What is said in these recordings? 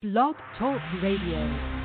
Blog Talk Radio.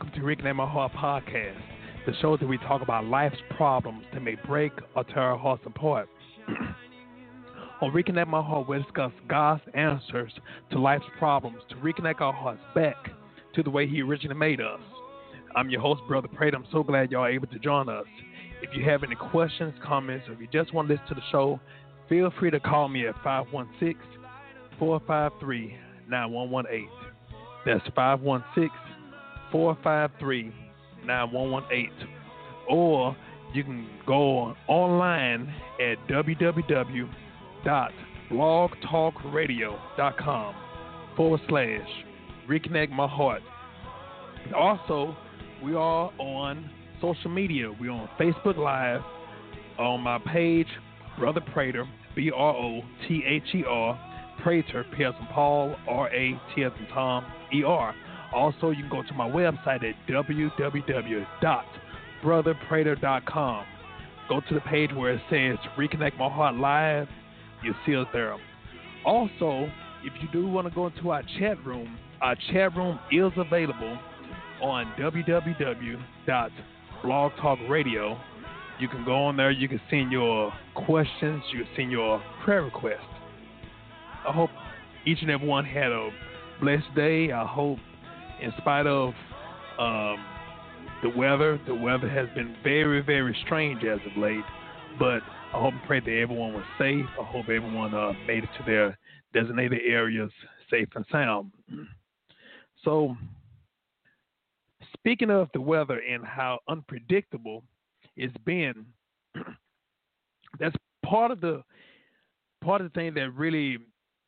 Reconnect My Heart podcast, the show that we talk about life's problems that may break or tear our hearts apart. On Reconnect My Heart, we discuss God's answers to life's problems to reconnect our hearts back to the way He originally made us. I'm your host, Brother Prater. I'm so glad y'all are able to join us. If you have any questions, comments, or if you just want to listen to the show, feel free to call me at 516 453 9118. That's 516 453 9118. Or you can go online at www.blogtalkradio.com forward slash reconnect my heart. Also, we are on social media. We're on Facebook Live on my page, Brother Prater, B R O T H E R, Prater, P as in Paul, R A T as in Tom, E R. Also, you can go to my website at www.brotherprater.com. Go to the page where it says Reconnect My Heart Live. You'll see us there. Also, if you do want to go into our chat room, our chat room is available on www.blogtalkradio. You can go on there, you can send your questions, you can send your prayer requests. I hope each and every one had a blessed day. I hope in spite of um, the weather, the weather has been very, very strange as of late. But I hope and pray that everyone was safe. I hope everyone uh, made it to their designated areas safe and sound. So, speaking of the weather and how unpredictable it's been, that's part of the part of the thing that really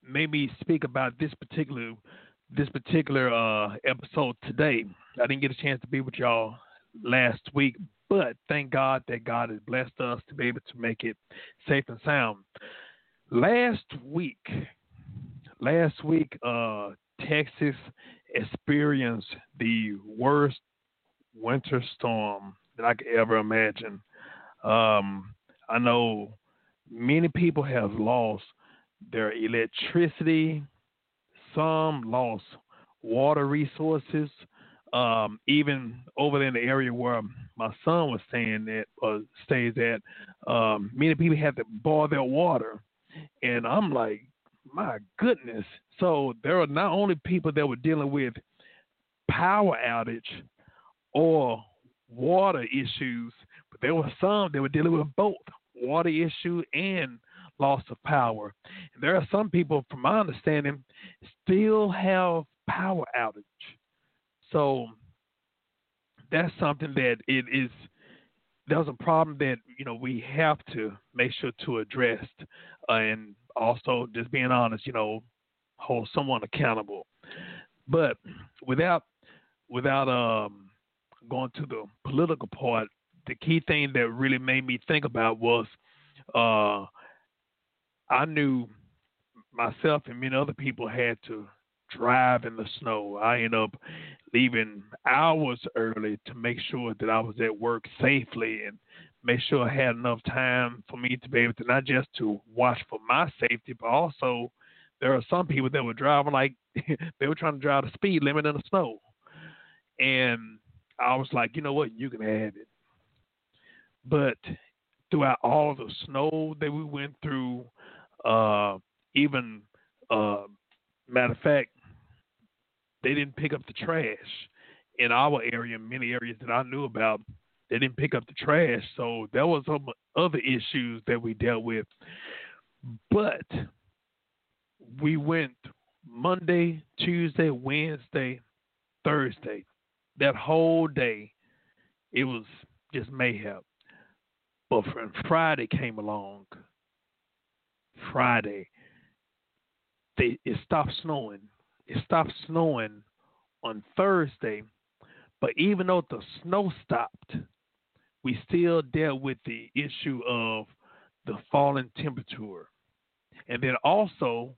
made me speak about this particular this particular uh, episode today. I didn't get a chance to be with y'all last week, but thank God that God has blessed us to be able to make it safe and sound. Last week, last week, uh, Texas experienced the worst winter storm that I could ever imagine. Um, I know many people have lost their electricity. Some lost water resources. Um, even over in the area where my son was staying at or stays at, um, many people had to boil their water, and I'm like, my goodness. So there are not only people that were dealing with power outage or water issues, but there were some that were dealing with both water issue and loss of power. And there are some people, from my understanding, still have power outage. So that's something that it is. There's a problem that you know we have to make sure to address, uh, and also just being honest, you know, hold someone accountable. But without without um, going to the political part, the key thing that really made me think about was uh, I knew myself and many other people had to drive in the snow. I ended up leaving hours early to make sure that I was at work safely and make sure I had enough time for me to be able to not just to watch for my safety, but also there are some people that were driving like they were trying to drive the speed limit in the snow. And I was like, you know what, you can have it. But throughout all the snow that we went through, uh, even uh, matter of fact, they didn't pick up the trash in our area, many areas that I knew about. They didn't pick up the trash, so there was some other issues that we dealt with. But we went Monday, Tuesday, Wednesday, Thursday. That whole day, it was just mayhem. But when Friday came along, Friday, they, it stopped snowing. It stopped snowing on Thursday, but even though the snow stopped, we still dealt with the issue of the falling temperature. And then also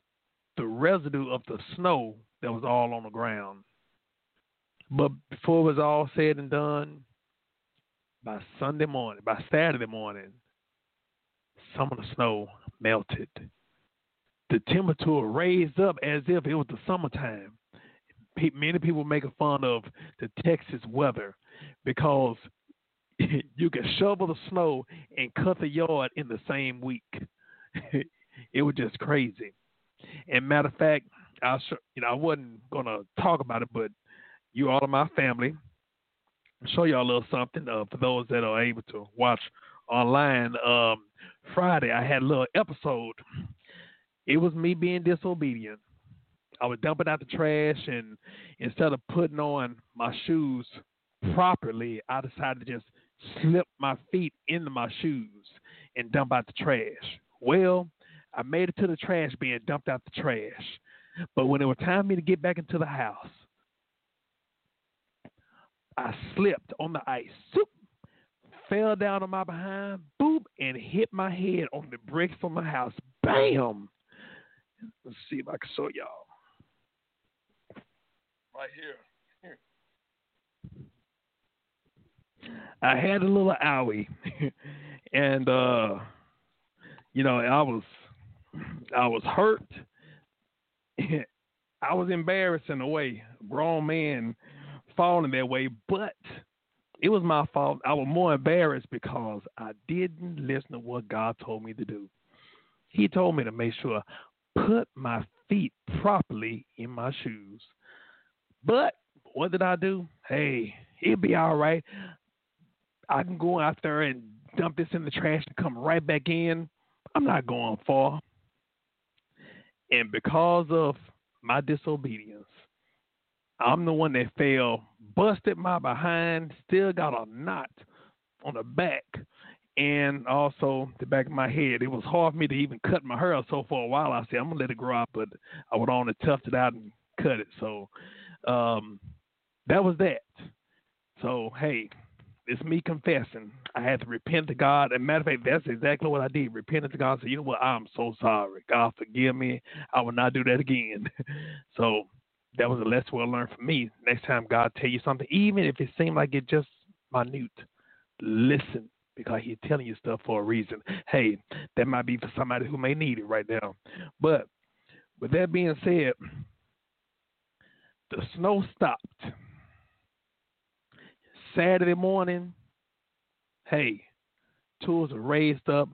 the residue of the snow that was all on the ground. But before it was all said and done, by Sunday morning, by Saturday morning, some of the snow melted. The temperature raised up as if it was the summertime. Many people making fun of the Texas weather because you can shovel the snow and cut the yard in the same week. it was just crazy. And matter of fact, I you know I wasn't gonna talk about it, but you all of my family, show y'all a little something uh, for those that are able to watch online. Um, Friday, I had a little episode. It was me being disobedient. I was dumping out the trash, and instead of putting on my shoes properly, I decided to just slip my feet into my shoes and dump out the trash. Well, I made it to the trash bin, dumped out the trash. But when it was time for me to get back into the house, I slipped on the ice, fell down on my behind, boop, and hit my head on the bricks from my house. Bam! Let's see if I can show y'all. Right here. I had a little owie, and uh, you know, I was, I was hurt. I was embarrassed in a way. Grown man falling that way, but it was my fault. I was more embarrassed because I didn't listen to what God told me to do. He told me to make sure put my feet properly in my shoes. But what did I do? Hey, it'll be all right. I can go out there and dump this in the trash and come right back in. I'm not going far. And because of my disobedience, I'm the one that fell, busted my behind, still got a knot on the back and also the back of my head. It was hard for me to even cut my hair. So for a while, I said I'm gonna let it grow out, but I would only tuft it out and cut it. So um, that was that. So hey, it's me confessing. I had to repent to God. And matter of fact, that's exactly what I did. Repented to God. and Said, you know what? I'm so sorry. God forgive me. I will not do that again. so that was a lesson well learned for me. Next time God tell you something, even if it seemed like it just minute, listen because he's telling you stuff for a reason. Hey, that might be for somebody who may need it right now. But with that being said, the snow stopped. Saturday morning, hey, tools are raised up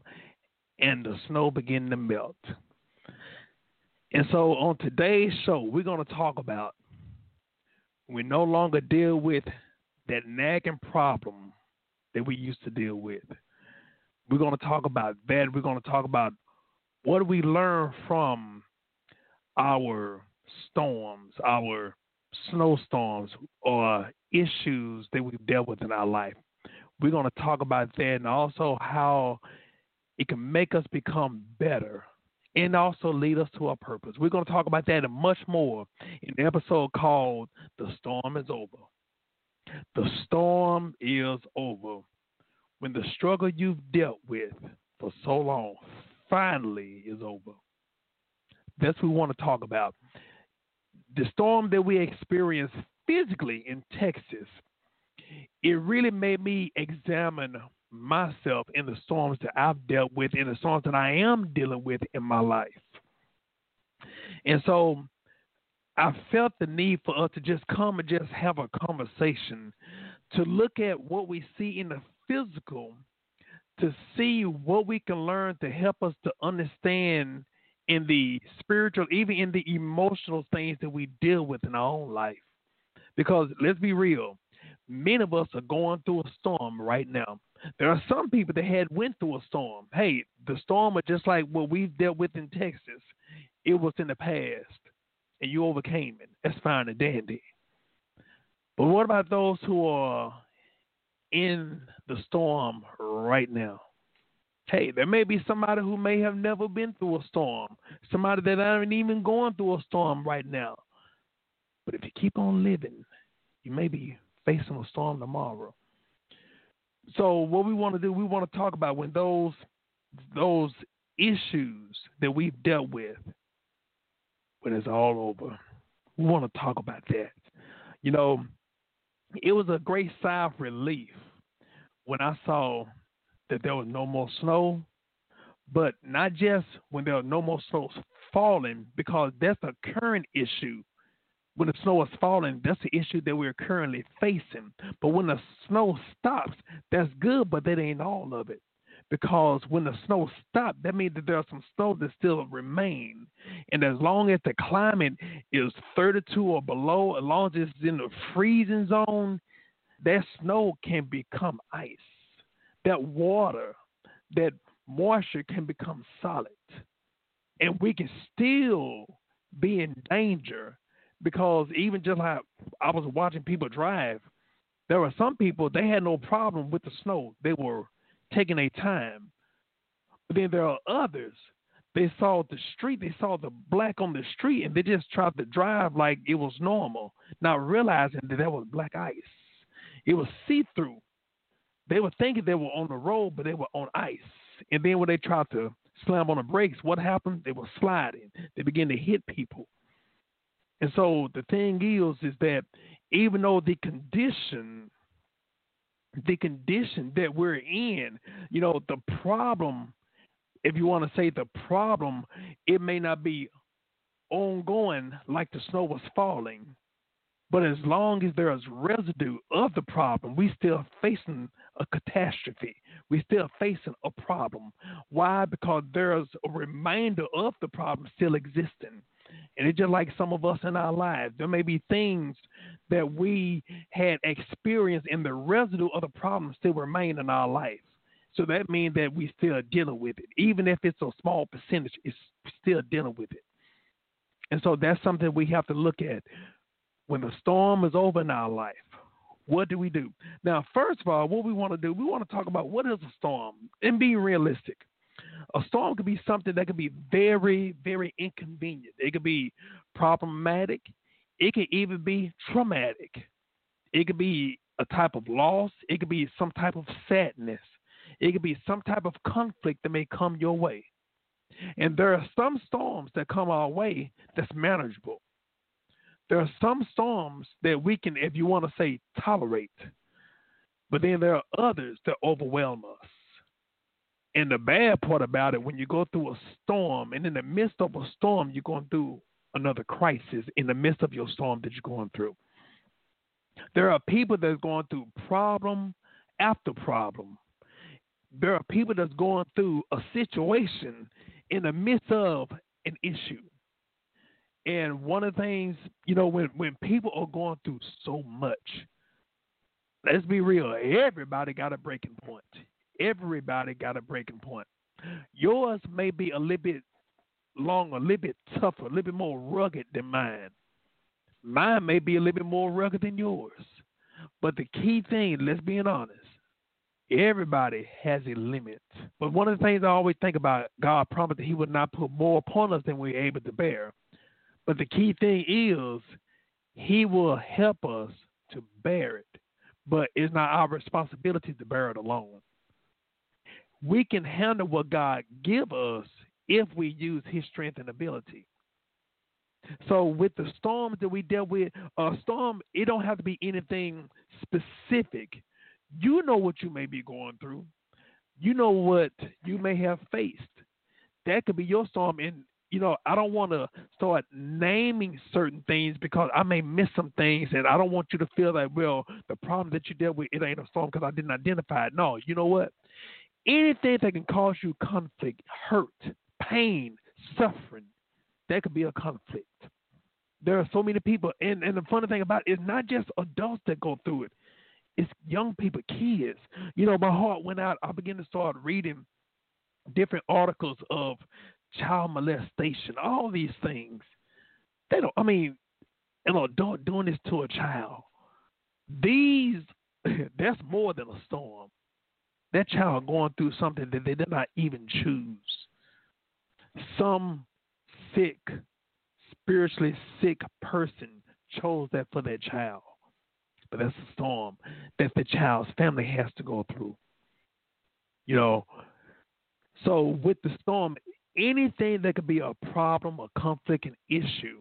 and the snow began to melt. And so on today's show, we're going to talk about we no longer deal with that nagging problem that we used to deal with. We're going to talk about that. We're going to talk about what we learn from our storms, our snowstorms, or issues that we've dealt with in our life. We're going to talk about that and also how it can make us become better and also lead us to our purpose. We're going to talk about that and much more in the episode called The Storm is Over. The storm is over. When the struggle you've dealt with for so long finally is over. That's what we want to talk about. The storm that we experienced physically in Texas, it really made me examine myself in the storms that I've dealt with, in the storms that I am dealing with in my life. And so I felt the need for us to just come and just have a conversation to look at what we see in the physical, to see what we can learn to help us to understand in the spiritual, even in the emotional things that we deal with in our own life. Because let's be real, many of us are going through a storm right now. There are some people that had went through a storm. Hey, the storm are just like what we've dealt with in Texas. It was in the past, and you overcame it. That's fine and dandy. But what about those who are in the storm right now? Hey, there may be somebody who may have never been through a storm, somebody that aren't even going through a storm right now. But if you keep on living, you may be facing a storm tomorrow. So what we want to do, we want to talk about when those those issues that we've dealt with, when it's all over, we want to talk about that. You know, it was a great sigh of relief when I saw that there was no more snow, but not just when there was no more snow falling, because that's a current issue when the snow is falling, that's the issue that we're currently facing. But when the snow stops, that's good, but that ain't all of it. Because when the snow stops, that means that there's some snow that still remain. And as long as the climate is 32 or below, as long as it's in the freezing zone, that snow can become ice. That water, that moisture can become solid. And we can still be in danger because even just like I was watching people drive, there were some people they had no problem with the snow. They were taking their time. But then there are others. They saw the street, they saw the black on the street, and they just tried to drive like it was normal, not realizing that that was black ice. It was see through. They were thinking they were on the road, but they were on ice. And then when they tried to slam on the brakes, what happened? They were sliding. They began to hit people. And so the thing is, is that even though the condition, the condition that we're in, you know, the problem, if you want to say the problem, it may not be ongoing like the snow was falling. But as long as there is residue of the problem, we still facing a catastrophe. We still facing a problem. Why? Because there's a reminder of the problem still existing. And it's just like some of us in our lives. There may be things that we had experienced and the residue of the problem still remain in our life. So that means that we still dealing with it. Even if it's a small percentage, it's still dealing with it. And so that's something we have to look at. When the storm is over in our life, what do we do? Now, first of all, what we want to do, we want to talk about what is a storm and being realistic a storm could be something that could be very, very inconvenient. It could be problematic. It could even be traumatic. It could be a type of loss. It could be some type of sadness. It could be some type of conflict that may come your way. And there are some storms that come our way that's manageable. There are some storms that we can, if you want to say, tolerate. But then there are others that overwhelm us. And the bad part about it, when you go through a storm, and in the midst of a storm, you're going through another crisis in the midst of your storm that you're going through. There are people that's going through problem after problem. There are people that's going through a situation in the midst of an issue. And one of the things, you know, when, when people are going through so much, let's be real, everybody got a breaking point. Everybody got a breaking point. Yours may be a little bit longer, a little bit tougher, a little bit more rugged than mine. Mine may be a little bit more rugged than yours. But the key thing, let's be honest, everybody has a limit. But one of the things I always think about, God promised that He would not put more upon us than we're able to bear. But the key thing is, He will help us to bear it. But it's not our responsibility to bear it alone. We can handle what God give us if we use His strength and ability. So with the storms that we dealt with, a storm it don't have to be anything specific. You know what you may be going through. You know what you may have faced. That could be your storm, and you know I don't want to start naming certain things because I may miss some things, and I don't want you to feel that well the problem that you dealt with it ain't a storm because I didn't identify it. No, you know what? Anything that can cause you conflict, hurt, pain, suffering, that could be a conflict. There are so many people, and, and the funny thing about it is not just adults that go through it. It's young people, kids. You know, my heart went out. I began to start reading different articles of child molestation, all these things. They don't. I mean, an adult doing this to a child. These, that's more than a storm. That child going through something that they did not even choose. Some sick, spiritually sick person chose that for their child. But that's a storm that the child's family has to go through. You know, so with the storm, anything that could be a problem, a conflict, an issue,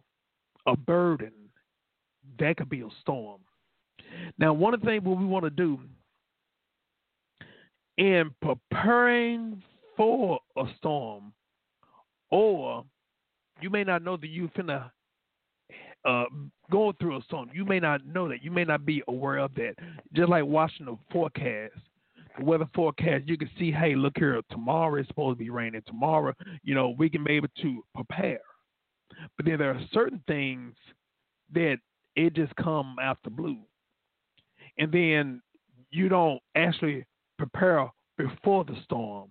a burden, that could be a storm. Now, one of the things what we want to do in preparing for a storm or you may not know that you're finna uh, go through a storm. You may not know that. You may not be aware of that. Just like watching the forecast, the weather forecast, you can see, hey, look here, tomorrow is supposed to be raining. Tomorrow, you know, we can be able to prepare. But then there are certain things that it just come out the blue. And then you don't actually prepare before the storm.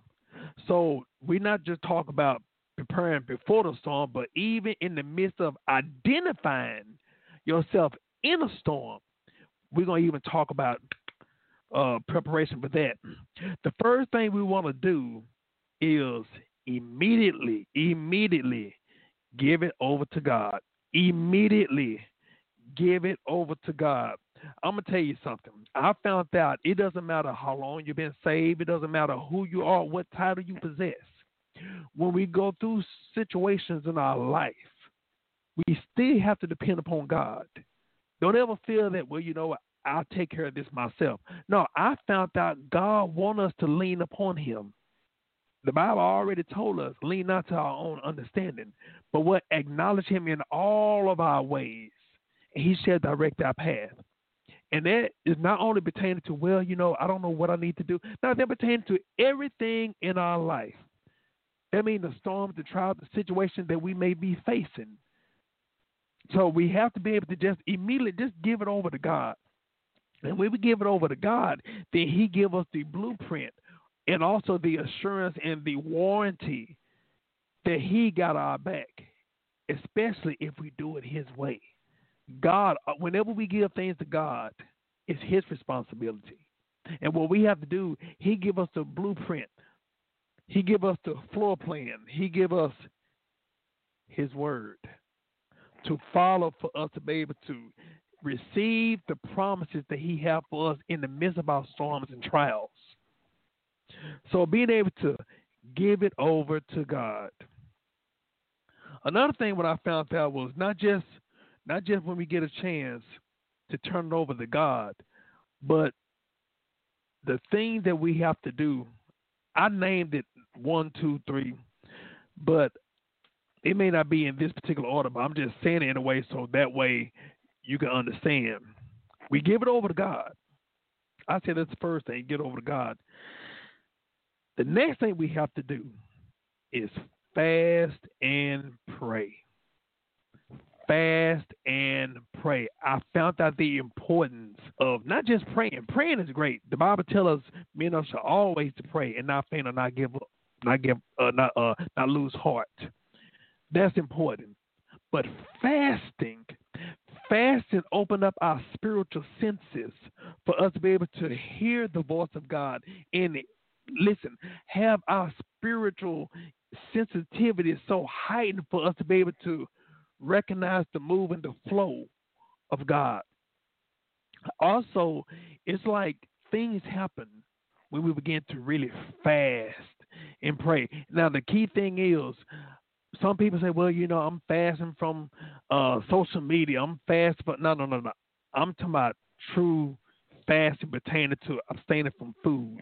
So we not just talk about preparing before the storm, but even in the midst of identifying yourself in a storm, we're going to even talk about uh, preparation for that. The first thing we want to do is immediately, immediately give it over to God. Immediately give it over to God. I'm gonna tell you something. I found out it doesn't matter how long you've been saved. It doesn't matter who you are, what title you possess when we go through situations in our life, we still have to depend upon God. Don't ever feel that, well, you know what, I'll take care of this myself. No, I found out God wants us to lean upon Him. The Bible already told us, lean not to our own understanding, but what acknowledge Him in all of our ways, and He shall direct our path. And that is not only pertaining to, well, you know, I don't know what I need to do. Now that pertains to everything in our life. That means the storms, the trials, the situation that we may be facing. So we have to be able to just immediately just give it over to God. And when we give it over to God, then He give us the blueprint and also the assurance and the warranty that He got our back, especially if we do it His way. God, uh, whenever we give things to God, it's His responsibility. And what we have to do, He give us the blueprint he give us the floor plan. He give us his word to follow for us to be able to receive the promises that he have for us in the midst of our storms and trials. So being able to give it over to God. Another thing what I found out was not just not just when we get a chance to turn it over to God, but the thing that we have to do, I named it one, two, three, but it may not be in this particular order, but I'm just saying it in a way so that way you can understand. We give it over to God. I said that's the first thing, get over to God. The next thing we have to do is fast and pray. Fast and pray. I found out the importance of not just praying. Praying is great. The Bible tells us men should always to pray and not faint or not give up, not give, uh, not uh, not lose heart. That's important. But fasting, fasting open up our spiritual senses for us to be able to hear the voice of God and listen, have our spiritual sensitivity so heightened for us to be able to recognize the move and the flow of God. Also, it's like things happen when we begin to really fast and pray. Now, the key thing is, some people say, "Well, you know, I'm fasting from uh, social media. I'm fasting, but no, no, no, no. I'm talking about true fasting pertaining to abstaining from food,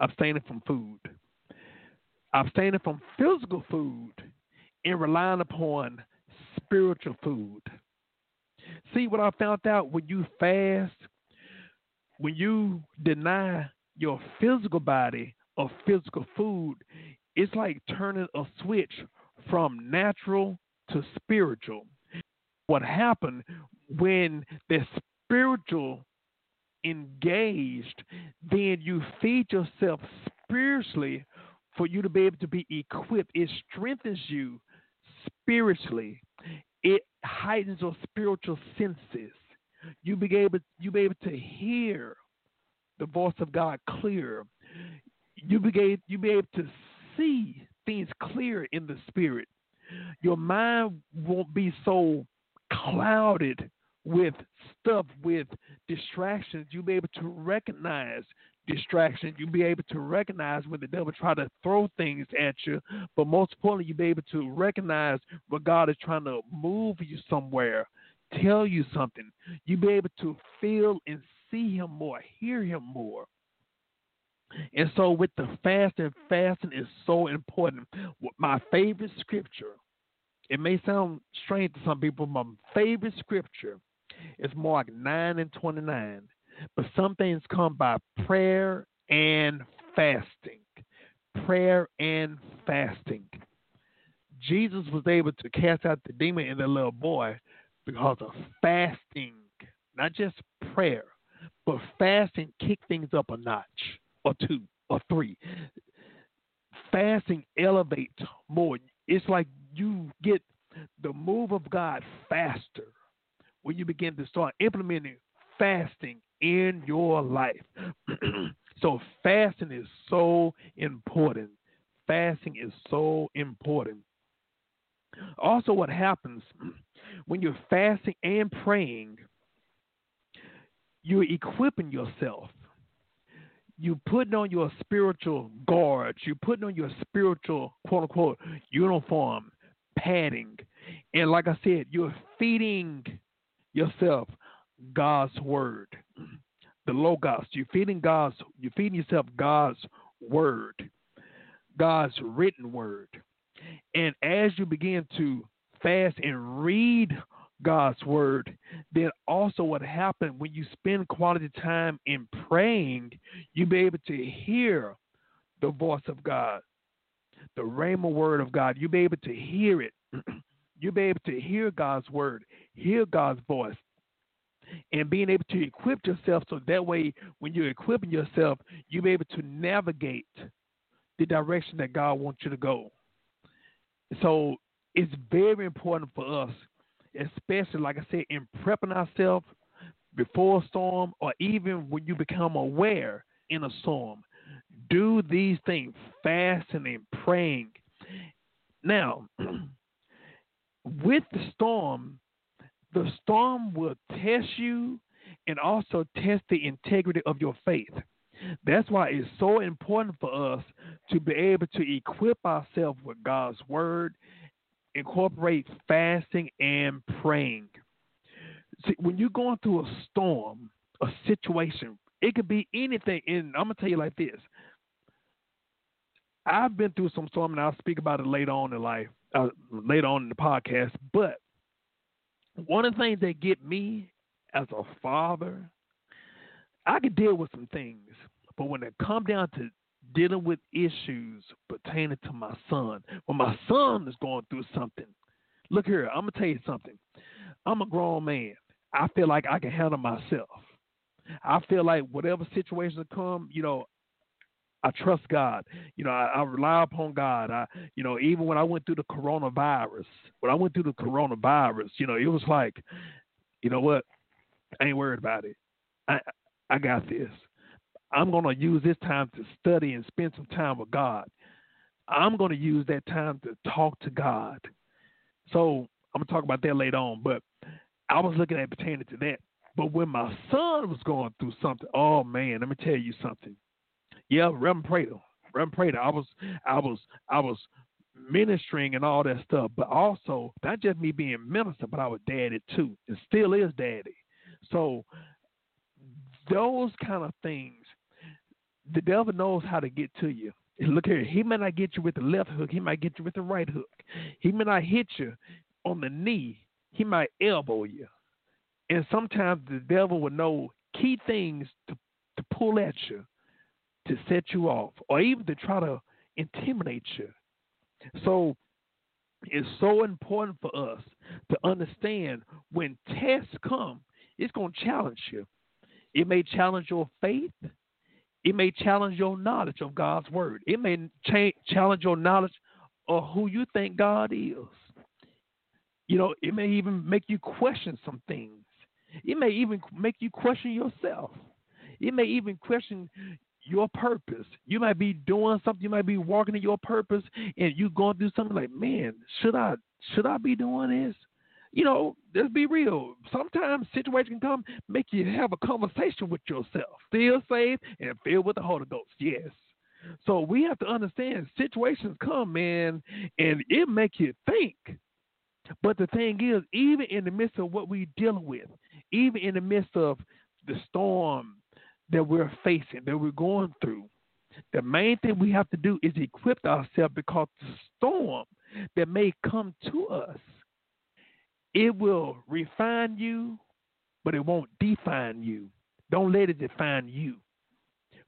abstaining from food, abstaining from physical food, and relying upon spiritual food. See what I found out when you fast, when you deny your physical body of physical food, it's like turning a switch from natural to spiritual. What happened when the spiritual engaged, then you feed yourself spiritually for you to be able to be equipped. It strengthens you spiritually. It heightens your spiritual senses. You be able you be able to hear the voice of God clear. You be able, you be able to see things clear in the spirit. Your mind won't be so clouded with stuff, with distractions. You'll be able to recognize distractions. You'll be able to recognize when the devil try to throw things at you. But most importantly, you'll be able to recognize when God is trying to move you somewhere, tell you something. You'll be able to feel and see him more, hear him more. And so with the fasting, fasting is so important. My favorite scripture, it may sound strange to some people, my favorite scripture is Mark 9 and 29. But some things come by prayer and fasting. Prayer and fasting. Jesus was able to cast out the demon in the little boy because of fasting, not just prayer, but fasting kick things up a notch or two or three. Fasting elevates more. It's like you get the move of God faster when you begin to start implementing fasting in your life. so, fasting is so important. Fasting is so important. Also, what happens when you're fasting and praying, you're equipping yourself You're putting on your spiritual guards, You're putting on your spiritual quote unquote uniform, padding. And like I said, you're feeding yourself God's word. The logos. You're feeding God's you're feeding yourself God's word. God's written word. And as you begin to fast and read God's word, then also what happened when you spend quality time in praying, you be able to hear the voice of God, the rhema word of God. You be able to hear it. you be able to hear God's word, hear God's voice, and being able to equip yourself so that way when you're equipping yourself, you'll be able to navigate the direction that God wants you to go. So it's very important for us especially like I said, in prepping ourselves before a storm or even when you become aware in a storm. Do these things, fasting and praying. Now, with the storm, the storm will test you and also test the integrity of your faith. That's why it's so important for us to be able to equip ourselves with God's word incorporate fasting and praying. See, when you're going through a storm, a situation, It could be anything. And I'm gonna tell you like this. I've been through some storm, and I'll speak about it later on in life, uh, later on in the podcast. But one of the things that get me as a father, I can deal with some things, but when it come down to dealing with issues pertaining to my son, when my son is going through something, look here, I'm gonna tell you something. I'm a grown man. I feel like I can handle myself. I feel like whatever situations come, you know, I trust God. You know, I, I, rely upon God. I, you know, even when I went through the coronavirus, when I went through the coronavirus, you know, it was like, you know what? I ain't worried about it. I, I got this. I'm going to use this time to study and spend some time with God. I'm going to use that time to talk to God. So I'm going to talk about that later on. But I was looking at pertaining to that. But when my son was going through something, oh man, let me tell you something. Yeah, Reverend Prater, Prater. I was, I was, I was ministering and all that stuff, but also not just me being minister, but I was daddy too, and still is daddy. So those kind of things, the devil knows how to get to you. Look here, he may not get you with the left hook, he might get you with the right hook. He may not hit you on the knee, he might elbow you. And sometimes the devil will know key things to, to pull at you, to set you off, or even to try to intimidate you. So it's so important for us to understand when tests come, it's going to challenge you. It may challenge your faith. It may challenge your knowledge of God's word. It may cha- challenge your knowledge of who you think God is. You know, it may even make you question some things. It may even make you question yourself. It may even question your purpose. You might be doing something, you might be walking in your purpose and you going through something like, man, should I should I be doing this? You know, let's be real. Sometimes situations can come make you have a conversation with yourself. Still safe and filled with the Holy Ghost. Yes. So we have to understand situations come, man, and it make you think. But the thing is, even in the midst of what we're dealing with, even in the midst of the storm that we're facing, that we're going through, the main thing we have to do is equip ourselves because the storm that may come to us, it will refine you, but it won't define you. Don't let it define you.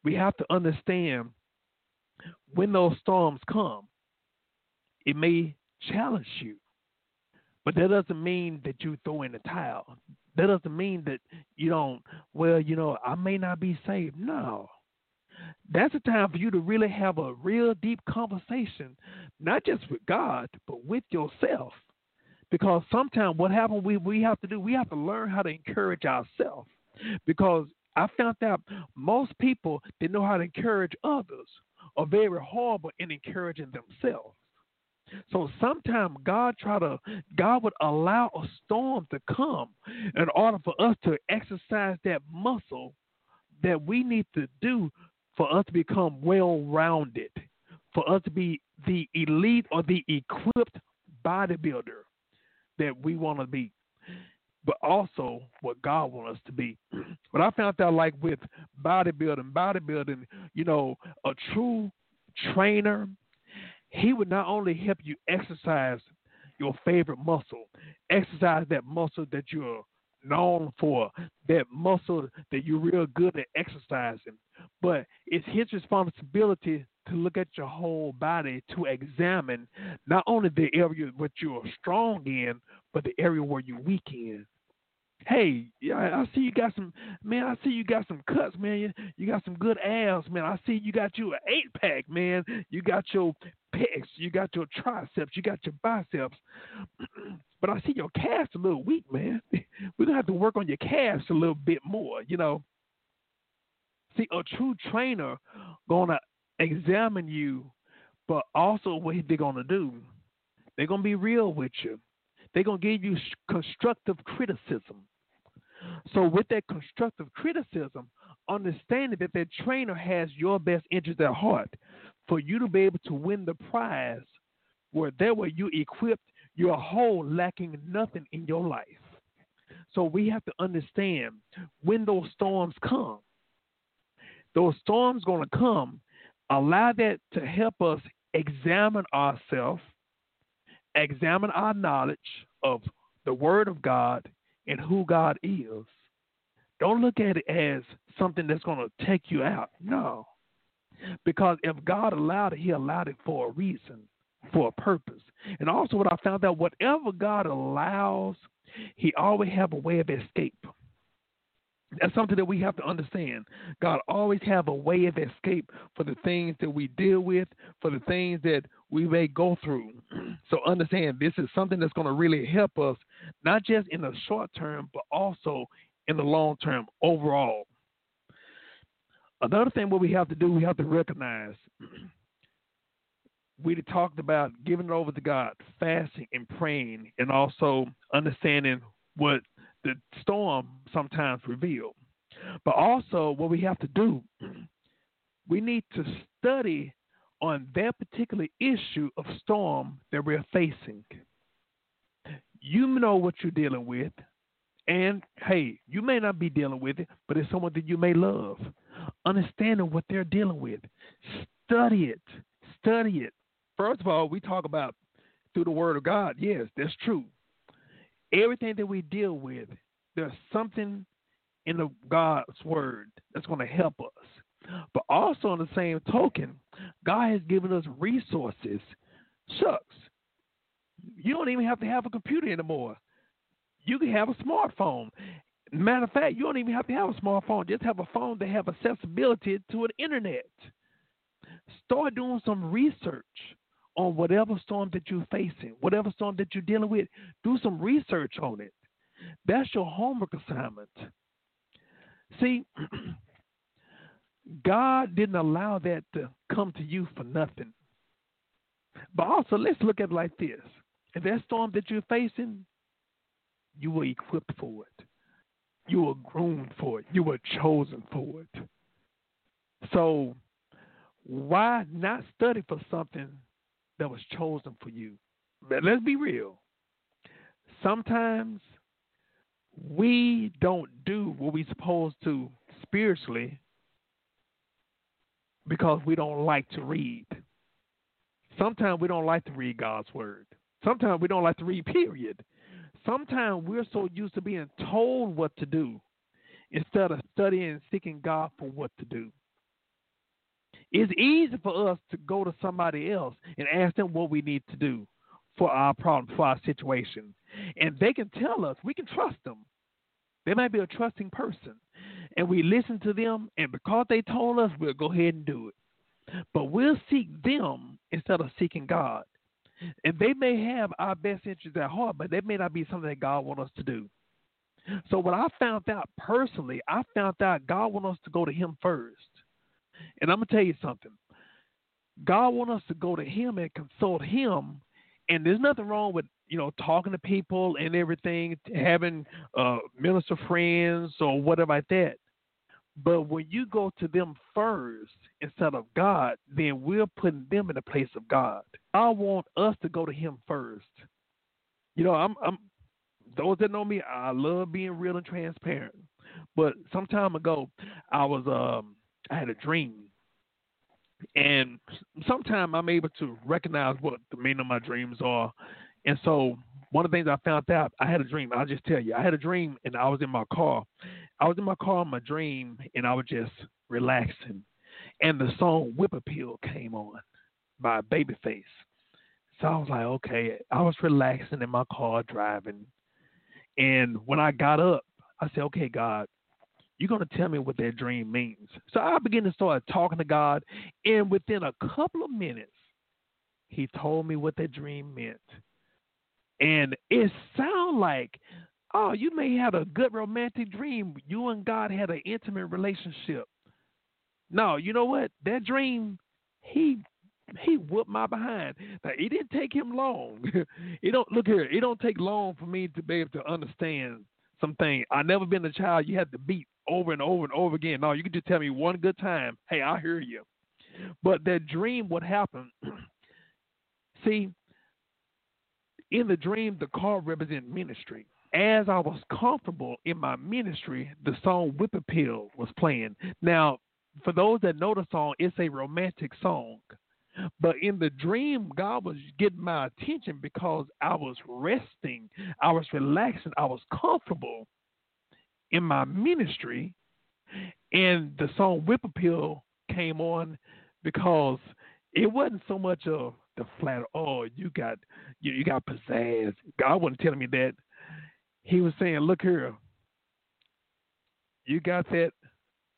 We have to understand when those storms come, it may challenge you. But that doesn't mean that you throw in the towel. That doesn't mean that you don't, well, you know, I may not be saved. No. That's a time for you to really have a real deep conversation, not just with God, but with yourself. Because sometimes what happens, we, we have to do, we have to learn how to encourage ourselves. Because I found out most people that know how to encourage others are very horrible in encouraging themselves. So sometimes God try to God would allow a storm to come in order for us to exercise that muscle that we need to do for us to become well rounded, for us to be the elite or the equipped bodybuilder that we want to be, but also what God wants us to be. But I found out like with bodybuilding, bodybuilding, you know, a true trainer, he would not only help you exercise your favorite muscle, exercise that muscle that you're known for, that muscle that you're real good at exercising, but it's his responsibility to look at your whole body to examine not only the area what you're strong in, but the area where you're weak in hey, I see you got some, man. I see you got some cuts, man. You, you got some good abs, man. I see you got you an eight pack, man. You got your pecs, you got your triceps, you got your biceps. but I see your calves a little weak, man. We're gonna have to work on your calves a little bit more, you know. See, a true trainer gonna examine you, but also what they're gonna do, they're gonna be real with you. They're going to give you constructive criticism. So, with that constructive criticism, understanding that that trainer has your best interest at heart for you to be able to win the prize, where there were you equipped, you're whole, lacking nothing in your life. So, we have to understand when those storms come, those storms going to come. Allow that to help us examine ourselves, examine our knowledge of the Word of God and who God is. Don't look at it as something that's going to take you out. No. Because if God allowed it, He allowed it for a reason, for a purpose. And also, what I found out, whatever God allows, He always have a way of escape. That's something that we have to understand. God always have a way of escape for the things that we deal with, for the things that we may go through. So understand this is something that's going to really help us, not just in the short term, but also in the long term overall. Another thing what we have to do, we have to recognize. We talked about giving it over to God, fasting and praying, and also understanding what the storm sometimes reveal. But also, what we have to do, we need to study on that particular issue of storm that we're facing. You know what you're dealing with, and hey, you may not be dealing with it, but it's someone that you may love. Understanding what they're dealing with, study it, study it. First of all, we talk about through the Word of God. Yes, that's true. Everything that we deal with, there's something in the God's Word that's going to help us. But also, on the same token, God has given us resources. Shucks, you don't even have to have a computer anymore. You can have a smartphone. Matter of fact, you don't even have to have a smartphone. Just have a phone that have accessibility to an internet. Start doing some research on whatever storm that you're facing, whatever storm that you're dealing with. Do some research on it. That's your homework assignment. See, God didn't allow that to come to you for nothing. But also, let's look at it like this. If that storm that you're facing, you were equipped for it. You were groomed for it. You were chosen for it. So, why not study for something that was chosen for you? But let's be real. Sometimes we don't do what we're supposed to spiritually because we don't like to read. Sometimes we don't like to read God's word. Sometimes we don't like to read, period. Sometimes we're so used to being told what to do instead of studying and seeking God for what to do. It's easy for us to go to somebody else and ask them what we need to do for our problem, for our situation. And they can tell us, we can trust them. They might be a trusting person. And we listen to them, and because they told us, we'll go ahead and do it. But we'll seek them instead of seeking God. And they may have our best interests at heart, but that may not be something that God wants us to do. So what I found out personally, I found out God wants us to go to Him first. And I'm gonna tell you something. God wants us to go to Him and consult Him. And there's nothing wrong with you know talking to people and everything, having uh, minister friends or whatever like that. But when you go to them first instead of God, then we're putting them in the place of God. I want us to go to Him first. You know, I'm, I'm those that know me, I love being real and transparent. But some time ago, I was um, I had a dream, and sometimes I'm able to recognize what the meaning of my dreams are. And so one of the things I found out, I had a dream. I'll just tell you, I had a dream, and I was in my car. I was in my car in my dream, and I was just relaxing, and the song "Whip Appeal" came on by Babyface. So I was like, okay. I was relaxing in my car driving, and when I got up, I said, okay, God, you're going to tell me what that dream means. So I began to start talking to God, and within a couple of minutes, He told me what that dream meant. And it sounded like, oh, you may have a good romantic dream. You and God had an intimate relationship. No, you know what? That dream, he he whooped my behind. Now it didn't take him long. it don't look here. It don't take long for me to be able to understand something. I never been a child you had to beat over and over and over again. No, you can just tell me one good time. Hey, I hear you. But that dream, what happened? See, in the dream, the car represented ministry. As I was comfortable in my ministry, the song Whip Appeal was playing. Now, for those that know the song, it's a romantic song. But in the dream, God was getting my attention because I was resting, I was relaxing, I was comfortable in my ministry. And the song Whip Appeal came on because it wasn't so much of the flat, oh, you got you, you got pizzazz. God wasn't telling me that. He was saying, Look here, you got that.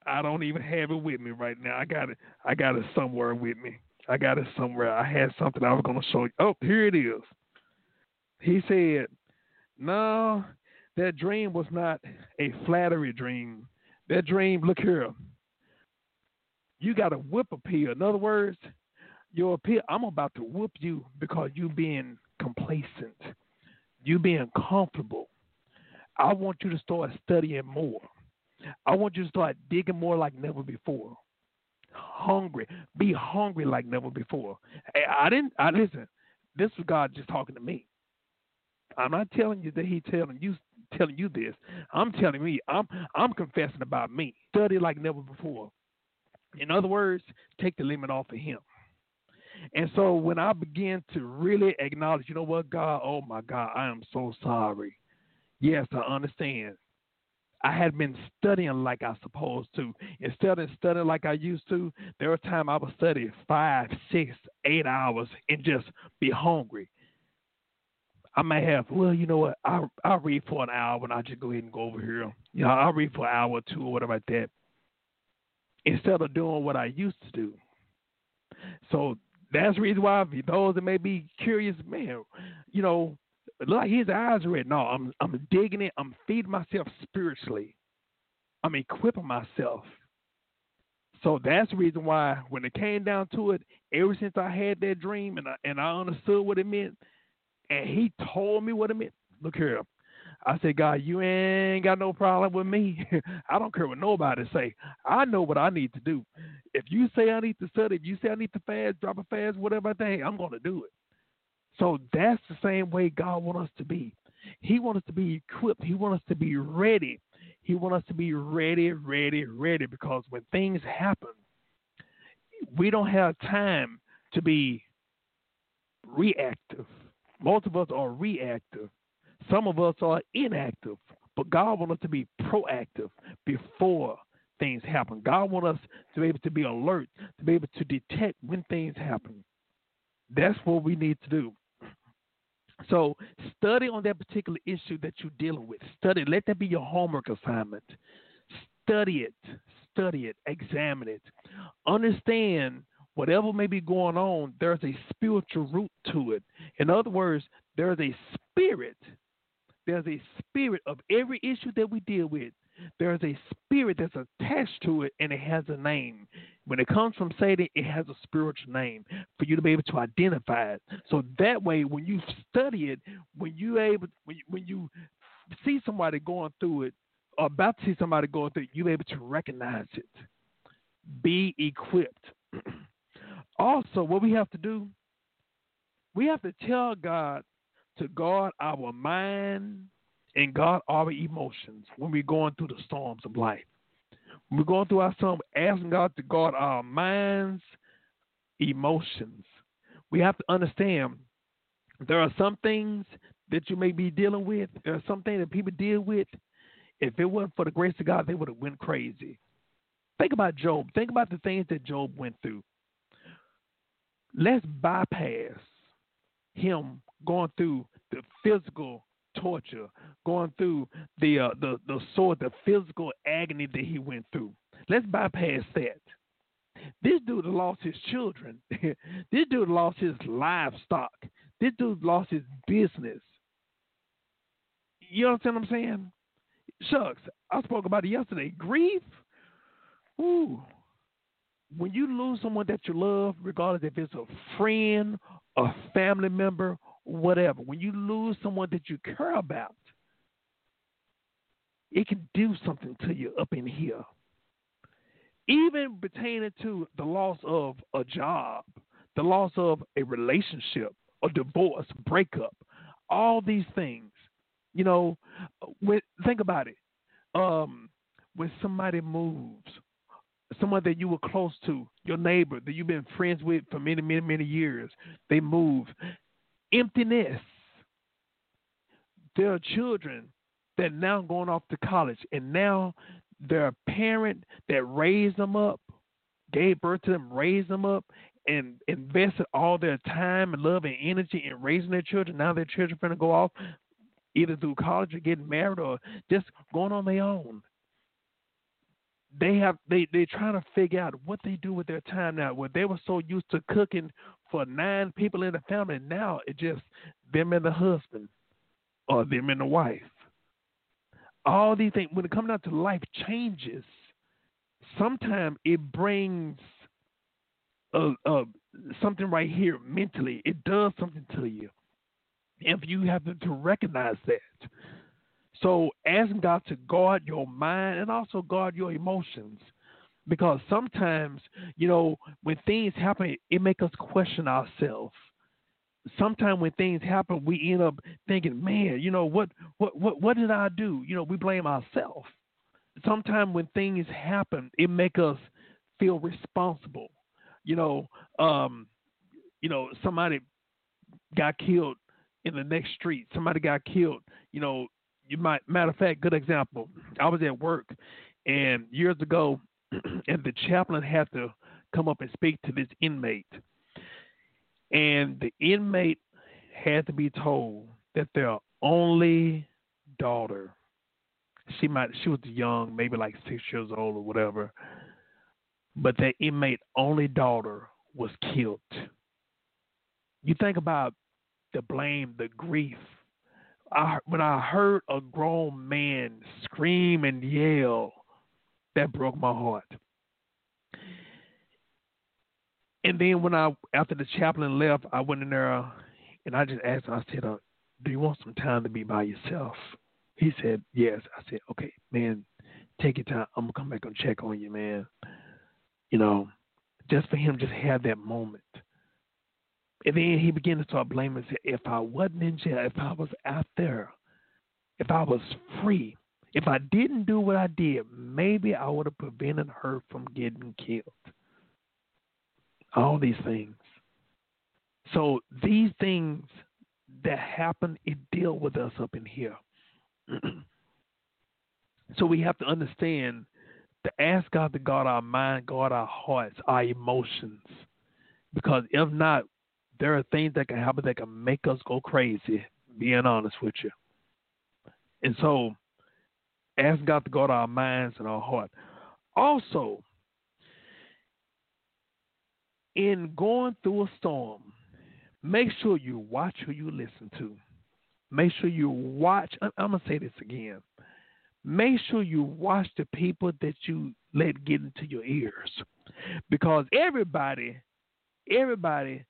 I don't even have it with me right now. I got it I got it somewhere with me. I got it somewhere. I had something I was gonna show you. Oh, here it is. He said, No, that dream was not a flattery dream. That dream, look here. You got a whip appeal. In other words, your appeal, I'm about to whoop you because you being complacent. You being comfortable. I want you to start studying more. I want you to start digging more like never before hungry. Be hungry like never before. I didn't. I listen. This was God just talking to me. I'm not telling you that He telling you telling you this. I'm telling me. I'm I'm confessing about me. Study like never before. In other words, take the limit off of Him. And so when I began to really acknowledge, you know what, God, oh my God, I am so sorry. Yes, I understand. I had been studying like I supposed to. Instead of studying like I used to, there were times I would study five, six, eight hours and just be hungry. I may have, well, you know what, I'll, I'll read for an hour and I'll just go ahead and go over here. You know, I'll read for an hour or two or whatever like that. Instead of doing what I used to do. So that's the reason why those that may be curious, man, you know, like his eyes are red. No, I'm I'm digging it. I'm feeding myself spiritually. I'm equipping myself. So that's the reason why when it came down to it, ever since I had that dream and I, and I understood what it meant, and he told me what it meant. Look here, I said, God, you ain't got no problem with me. I don't care what nobody say. I know what I need to do. If you say I need to study, if you say I need to fast, drop a fast, whatever I think, I'm going to do it. So that's the same way God wants us to be. He wants us to be equipped. He wants us to be ready. He wants us to be ready, ready, ready because when things happen, we don't have time to be reactive. Most of us are reactive. Some of us are inactive. But God wants us to be proactive before things happen. God wants us to be able to be alert, to be able to detect when things happen. That's what we need to do. So study on that particular issue that you're dealing with. Study. Let that be your homework assignment. Study it. Study it. Examine it. Understand whatever may be going on, there's a spiritual root to it. In other words, there's a spirit. There's a spirit of every issue that we deal with. There's a spirit that's attached to it and it has a name. When it comes from Satan, it has a spiritual name for you to be able to identify it. So that way, when you study it, when you able, when you, when you see somebody going through it, or about to see somebody going through it, you're able to recognize it. Be equipped. also, what we have to do, we have to tell God to guard our mind and guard our emotions when we're going through the storms of life we're going through our storm, asking God to guard our minds, emotions. We have to understand there are some things that you may be dealing with. There are some things that people deal with. If it wasn't for the grace of God, they would have went crazy. Think about Job. Think about the things that Job went through. Let's bypass him going through the physical torture, going through the uh, the the sort of physical agony that he went through. Let's bypass that. This dude lost his children. this dude lost his livestock. This dude lost his business. You understand what I'm saying? Shucks, I spoke about it yesterday. Grief. Ooh. When you lose someone that you love, regardless if it's a friend, a family member, whatever, when you lose someone that you care about, it can do something to you up in here. Even pertaining to the loss of a job, the loss of a relationship, a divorce, breakup, all these things. You know, when, think about it. Um, when somebody moves, someone that you were close to, your neighbor that you've been friends with for many, many, many years, they move. Emptiness. There are children that now going off to college, and now their parent that raised them up, gave birth to them, raised them up, and invested all their time and love and energy in raising their children. Now their children are going to go off either through college or getting married or just going on their own. They have they they're trying to figure out what they do with their time now. Where they were so used to cooking for nine people in the family, now it's just them and the husband or them and the wife. All these things when it comes down to life changes, sometimes it brings uh, uh, something right here mentally. It does something to you. If you to, to recognize that. So asking God to guard your mind and also guard your emotions. Because sometimes, you know, when things happen, it makes us question ourselves. Sometimes when things happen, we end up thinking, man, you know, what what what what did I do? You know, we blame ourselves. Sometimes when things happen, it makes us feel responsible you know, um, you know, somebody got killed in the next street. Somebody got killed. You know, you might matter of fact, good example. I was at work and years ago and the chaplain had to come up and speak to this inmate. And the inmate had to be told that their only daughter, she might she was young, maybe like six years old or whatever, but that inmate only daughter was killed. You think about the blame, the grief. I, when I heard a grown man scream and yell, that broke my heart. And then when I, after the chaplain left, I went in there and I just asked him, I said, uh, Do you want some time to be by yourself? He said, Yes. I said, Okay, man, take your time. I'm to come back and check on you, man you know, just for him just have that moment. And then he began to start blaming say, if I wasn't in jail, if I was out there, if I was free, if I didn't do what I did, maybe I would have prevented her from getting killed. All these things. So these things that happen, it deal with us up in here. so we have to understand to ask God to guard our mind, guard our hearts, our emotions. Because if not, there are things that can happen that can make us go crazy, being honest with you. And so, ask God to guard our minds and our heart. Also, in going through a storm, make sure you watch who you listen to. Make sure you watch. I'm going to say this again make sure you watch the people that you let get into your ears. Because everybody, everybody,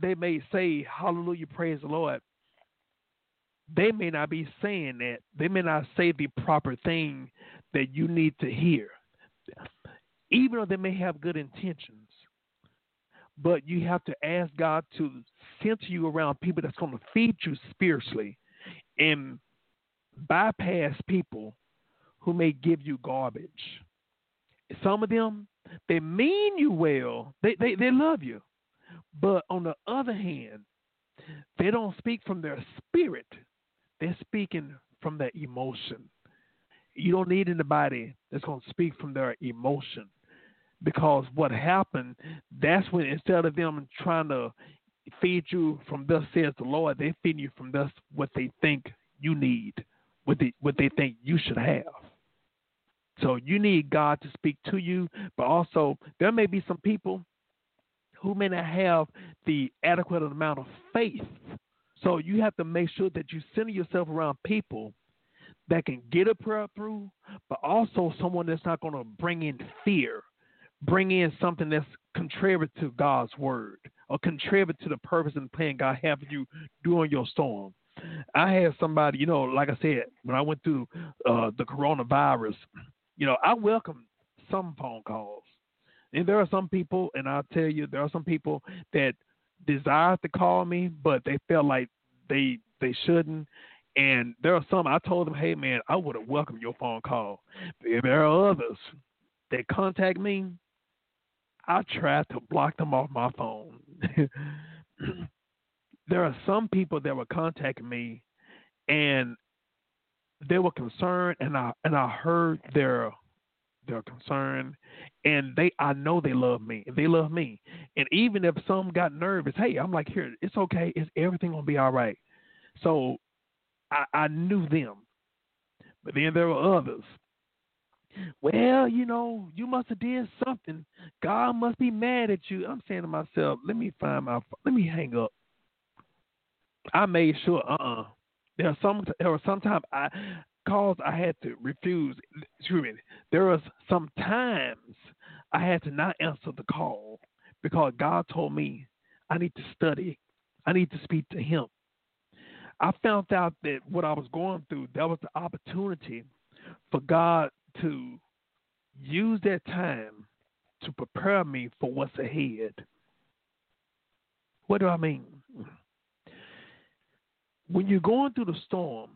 they may say, Hallelujah, praise the Lord. They may not be saying that. They may not say the proper thing that you need to hear. Even though they may have good intentions. But you have to ask God to center you around people that's going to feed you spiritually and bypass people who may give you garbage. Some of them, they mean you well, they, they, they love you. But on the other hand, they don't speak from their spirit, they're speaking from their emotion. You don't need anybody that's going to speak from their emotion because what happened, that's when instead of them trying to feed you from thus says the Lord, they feed you from thus what they think you need, what they what they think you should have. So you need God to speak to you, but also there may be some people who may not have the adequate amount of faith. So you have to make sure that you center yourself around people that can get a prayer through, but also someone that's not going to bring in fear, bring in something that's contrary to God's word or contrary to the purpose and plan God for you during your storm. I had somebody, you know, like I said, when I went through uh, the coronavirus, you know, I welcomed some phone calls. And there are some people, and I'll tell you, there are some people that desire to call me, but they felt like they they shouldn't. And there are some I told them, hey man, I would have welcomed your phone call. But There are others that contact me, I try to block them off my phone. there are some people that were contacting me and they were concerned and I and I heard their their concern and they I know they love me. They love me. And even if some got nervous, hey, I'm like, here, it's okay. It's everything gonna be all right. So I, I knew them. But then there were others. Well, you know, you must have did something. God must be mad at you. I'm saying to myself, let me find my let me hang up. I made sure uh uh-uh. uh There are some there were sometimes I calls I had to refuse excuse me. There was some times I had to not answer the call because God told me I need to study. I need to speak to him. I found out that what I was going through, that was the opportunity for God to use that time to prepare me for what's ahead. What do I mean? When you're going through the storm,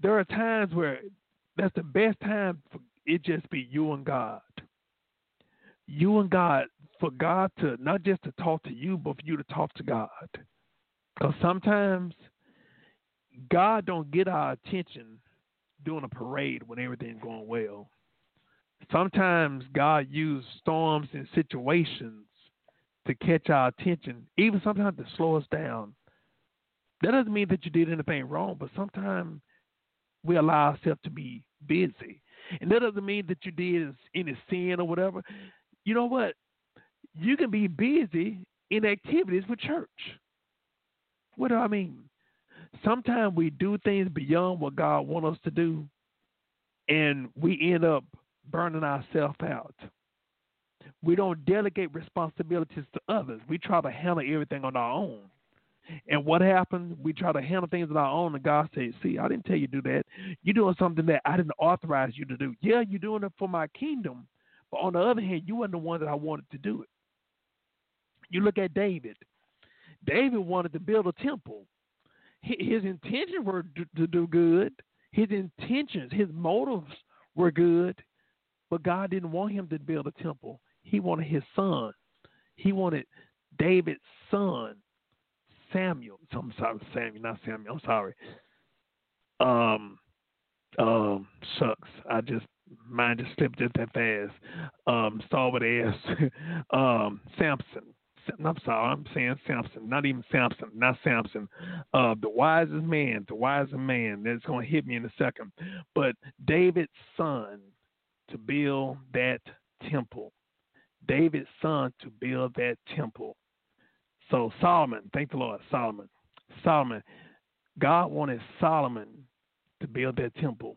there are times where that's the best time for it just be you and God. You and God, for God to not just to talk to you, but for you to talk to God. Because sometimes God don't get our attention doing a parade when everything's going well. Sometimes God uses storms and situations to catch our attention, even sometimes to slow us down. That doesn't mean that you did anything wrong, but sometimes we allow ourselves to be busy. And that doesn't mean that you did any sin or whatever. You know what? You can be busy in activities for church. What do I mean? sometimes we do things beyond what God wants us to do, and we end up burning ourselves out. We don't delegate responsibilities to others. We try to handle everything on our own. And what happens? We try to handle things on our own, and God says, See, I didn't tell you to do that. You're doing something that I didn't authorize you to do. Yeah, you're doing it for my kingdom, but on the other hand, you weren't the one that I wanted to do it. You look at David. David wanted to build a temple, his intentions were to do good. His intentions, his motives were good, but God didn't want him to build a temple. He wanted his son. He wanted David's son, Samuel. I'm sorry, Samuel, not Samuel. I'm sorry. Um, um, shucks. I just mine just slipped just that fast. Um, start with S. um, Samson. I'm sorry, I'm saying Samson, not even Samson, not Samson. Uh, the wisest man, the wisest man. That's going to hit me in a second. But David's son to build that temple. David's son to build that temple. So Solomon, thank the Lord, Solomon. Solomon, God wanted Solomon to build that temple.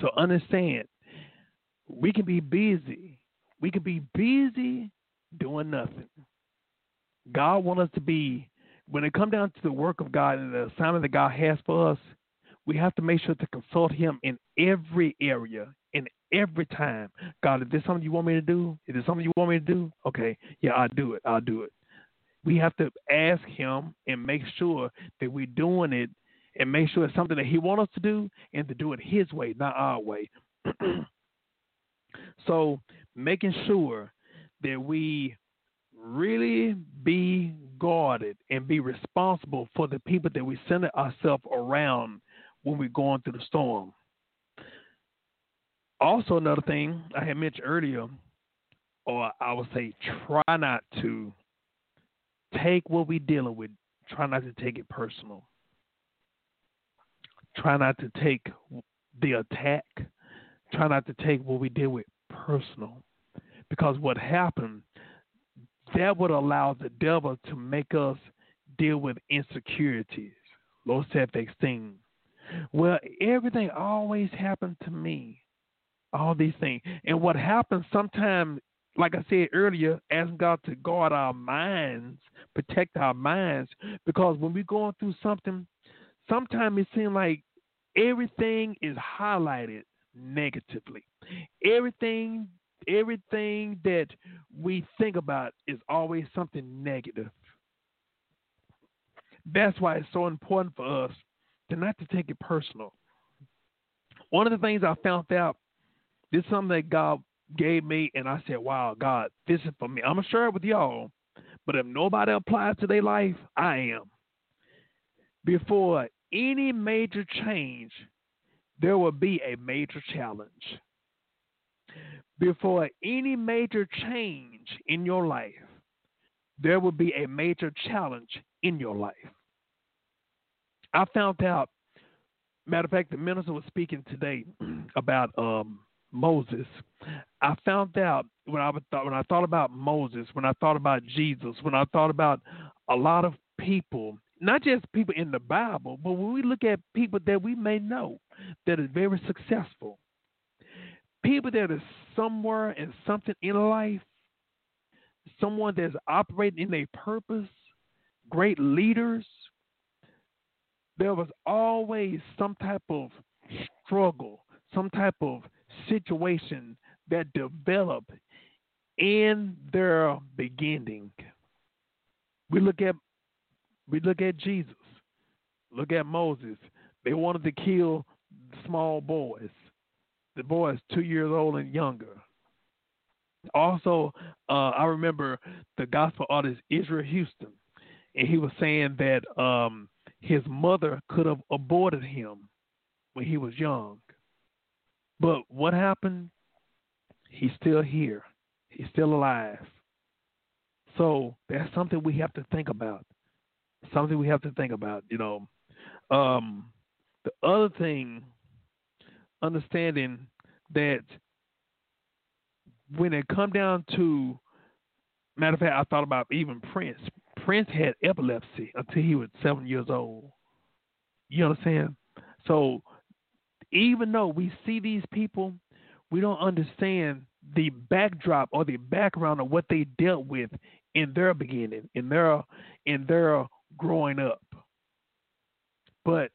So understand, we can be busy. We can be busy doing nothing. God wants us to be, when it comes down to the work of God and the assignment that God has for us, we have to make sure to consult Him in every area, in every time. God, is this something you want me to do? Is this something you want me to do? Okay, yeah, I'll do it. I'll do it. We have to ask Him and make sure that we're doing it and make sure it's something that He wants us to do and to do it His way, not our way. so, making sure that we really be guarded and be responsible for the people that we center ourselves around when we're going through the storm. Also, another thing I had mentioned earlier, or I would say, try not to take what we're dealing with, try not to take it personal. Try not to take the attack, try not to take what we deal with personal. Because what happened that would allow the devil to make us deal with insecurities, low self esteem. Well, everything always happened to me. All these things. And what happens sometimes, like I said earlier, asking God to guard our minds, protect our minds, because when we're going through something, sometimes it seems like everything is highlighted negatively. Everything everything that we think about is always something negative. That's why it's so important for us to not to take it personal. One of the things I found out, this is something that God gave me, and I said, "Wow, God, this is for me." I'm gonna share it with y'all, but if nobody applies to their life, I am. Before any major change, there will be a major challenge. Before any major change in your life, there will be a major challenge in your life. I found out, matter of fact, the minister was speaking today about um, Moses. I found out when I thought when I thought about Moses, when I thought about Jesus, when I thought about a lot of people, not just people in the Bible, but when we look at people that we may know that are very successful, people that are somewhere and something in life, someone that's operating in a purpose, great leaders, there was always some type of struggle, some type of situation that developed in their beginning. We look at we look at Jesus. Look at Moses. They wanted to kill small boys, the boys two years old and younger. Also, uh, I remember the gospel artist Israel Houghton, and he was saying that um, his mother could have aborted him when he was young. But what happened? He's still here. He's still alive. So that's something we have to think about. Something we have to think about, you know. Um, the other thing, understanding that when it come down to matter of fact, I thought about even Prince. Prince had epilepsy until he was seven years old. You understand? So even though we see these people, we don't understand the backdrop or the background of what they dealt with in their beginning, in their in their growing up. But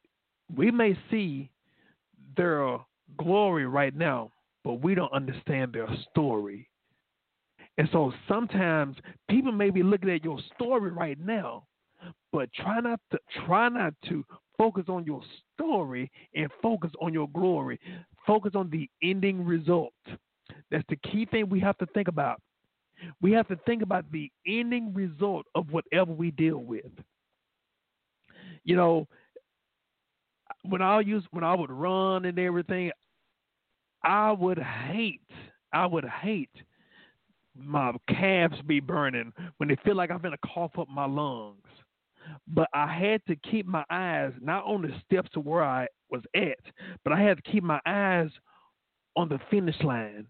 we may see their glory right now, but we don't understand their story. And so sometimes people may be looking at your story right now, but try not to try not to focus on your story and focus on your glory. Focus on the ending result. That's the key thing we have to think about. We have to think about the ending result of whatever we deal with. You know, when I use when I would run and everything, I would hate, I would hate my calves be burning when they feel like I'm gonna cough up my lungs. But I had to keep my eyes not on the steps to where I was at, but I had to keep my eyes on the finish line.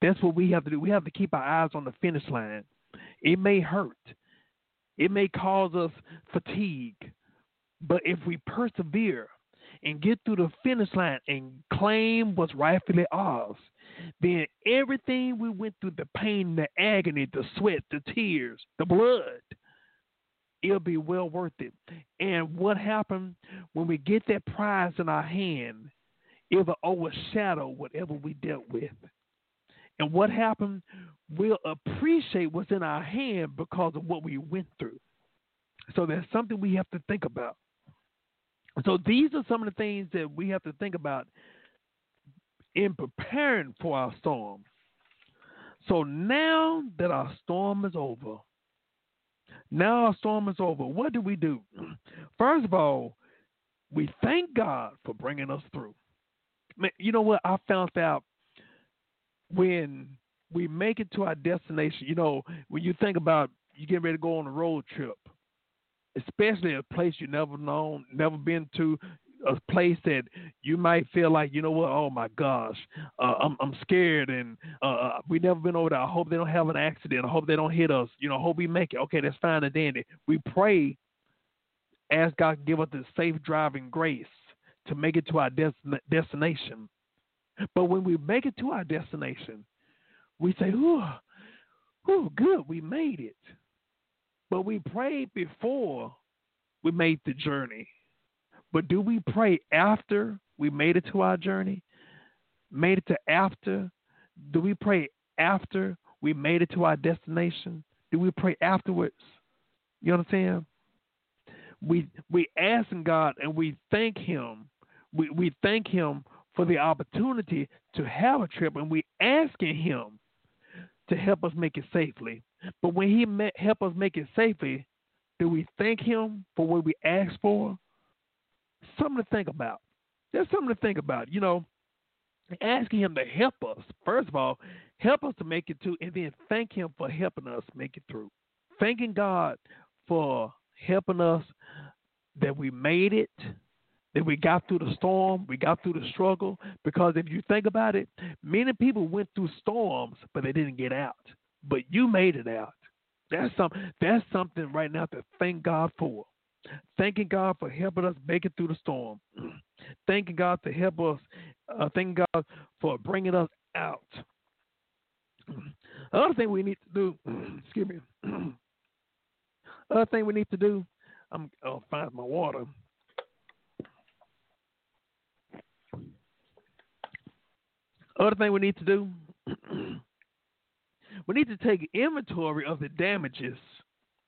That's what we have to do. We have to keep our eyes on the finish line. It may hurt, it may cause us fatigue, but if we persevere and get through the finish line and claim what's rightfully ours, then everything we went through the pain, the agony, the sweat, the tears, the blood it'll be well worth it. And what happened when we get that prize in our hand, it'll overshadow whatever we dealt with. And what happened, we'll appreciate what's in our hand because of what we went through. So that's something we have to think about. So these are some of the things that we have to think about in preparing for our storm. So now that our storm is over, now our storm is over. What do we do? First of all, we thank God for bringing us through. You know what? I found out when we make it to our destination, you know, when you think about you getting ready to go on a road trip, especially a place you never known, never been to, a place that you might feel like, you know what? Oh my gosh, uh, I'm I'm scared, and uh, uh, we never been over there. I hope they don't have an accident. I hope they don't hit us. You know, hope we make it. Okay, that's fine and dandy. We pray, ask God to give us the safe driving grace to make it to our des- destination. But when we make it to our destination, we say, "Ooh, ooh, good, we made it." But we prayed before we made the journey. But do we pray after we made it to our journey? Made it to after? Do we pray after we made it to our destination? Do we pray afterwards? You understand? We we ask God and we thank Him. We we thank Him for the opportunity to have a trip, and we asking Him to help us make it safely. But when He help us make it safely, do we thank Him for what we asked for? Something to think about. There's something to think about. You know, asking Him to help us. First of all, help us to make it through, and then thank Him for helping us make it through. Thanking God for helping us that we made it, that we got through the storm, we got through the struggle. Because if you think about it, many people went through storms, but they didn't get out. But you made it out. That's some that's something right now to thank God for. Thanking God for helping us make it through the storm. Thanking God to help us. Uh, thanking God for bringing us out. Other thing we need to do, excuse me. Other thing we need to do, I'm I'll find my water. Other thing we need to do, we need to take inventory of the damages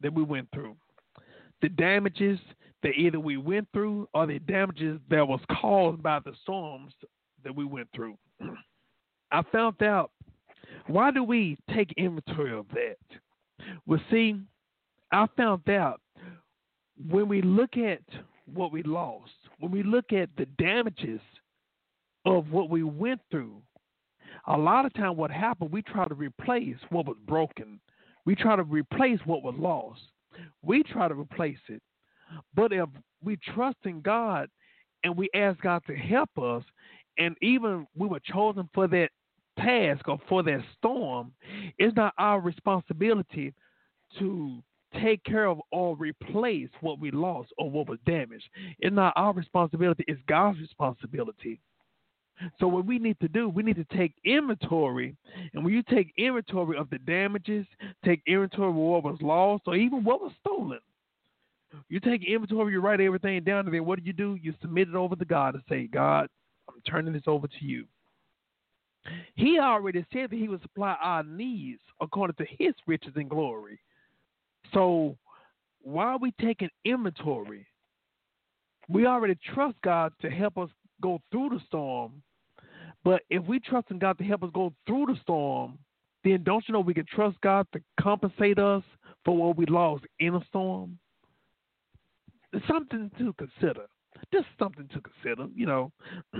that we went through. The damages that either we went through or the damages that was caused by the storms that we went through. I found out why do we take inventory of that? Well, see, I found out when we look at what we lost, when we look at the damages of what we went through, a lot of time what happened, we try to replace what was broken. We try to replace what was lost. We try to replace it. But if we trust in God and we ask God to help us, and even we were chosen for that task or for that storm, it's not our responsibility to take care of or replace what we lost or what was damaged. It's not our responsibility, it's God's responsibility. So what we need to do, we need to take inventory, and when you take inventory of the damages, take inventory of what was lost or even what was stolen. You take inventory, you write everything down, and then what do you do? You submit it over to God and say, God, I'm turning this over to you. He already said that He would supply our needs according to His riches and glory. So why are we taking inventory? We already trust God to help us go through the storm. But if we trust in God to help us go through the storm, then don't you know we can trust God to compensate us for what we lost in a storm? Something to consider. Just something to consider, you know.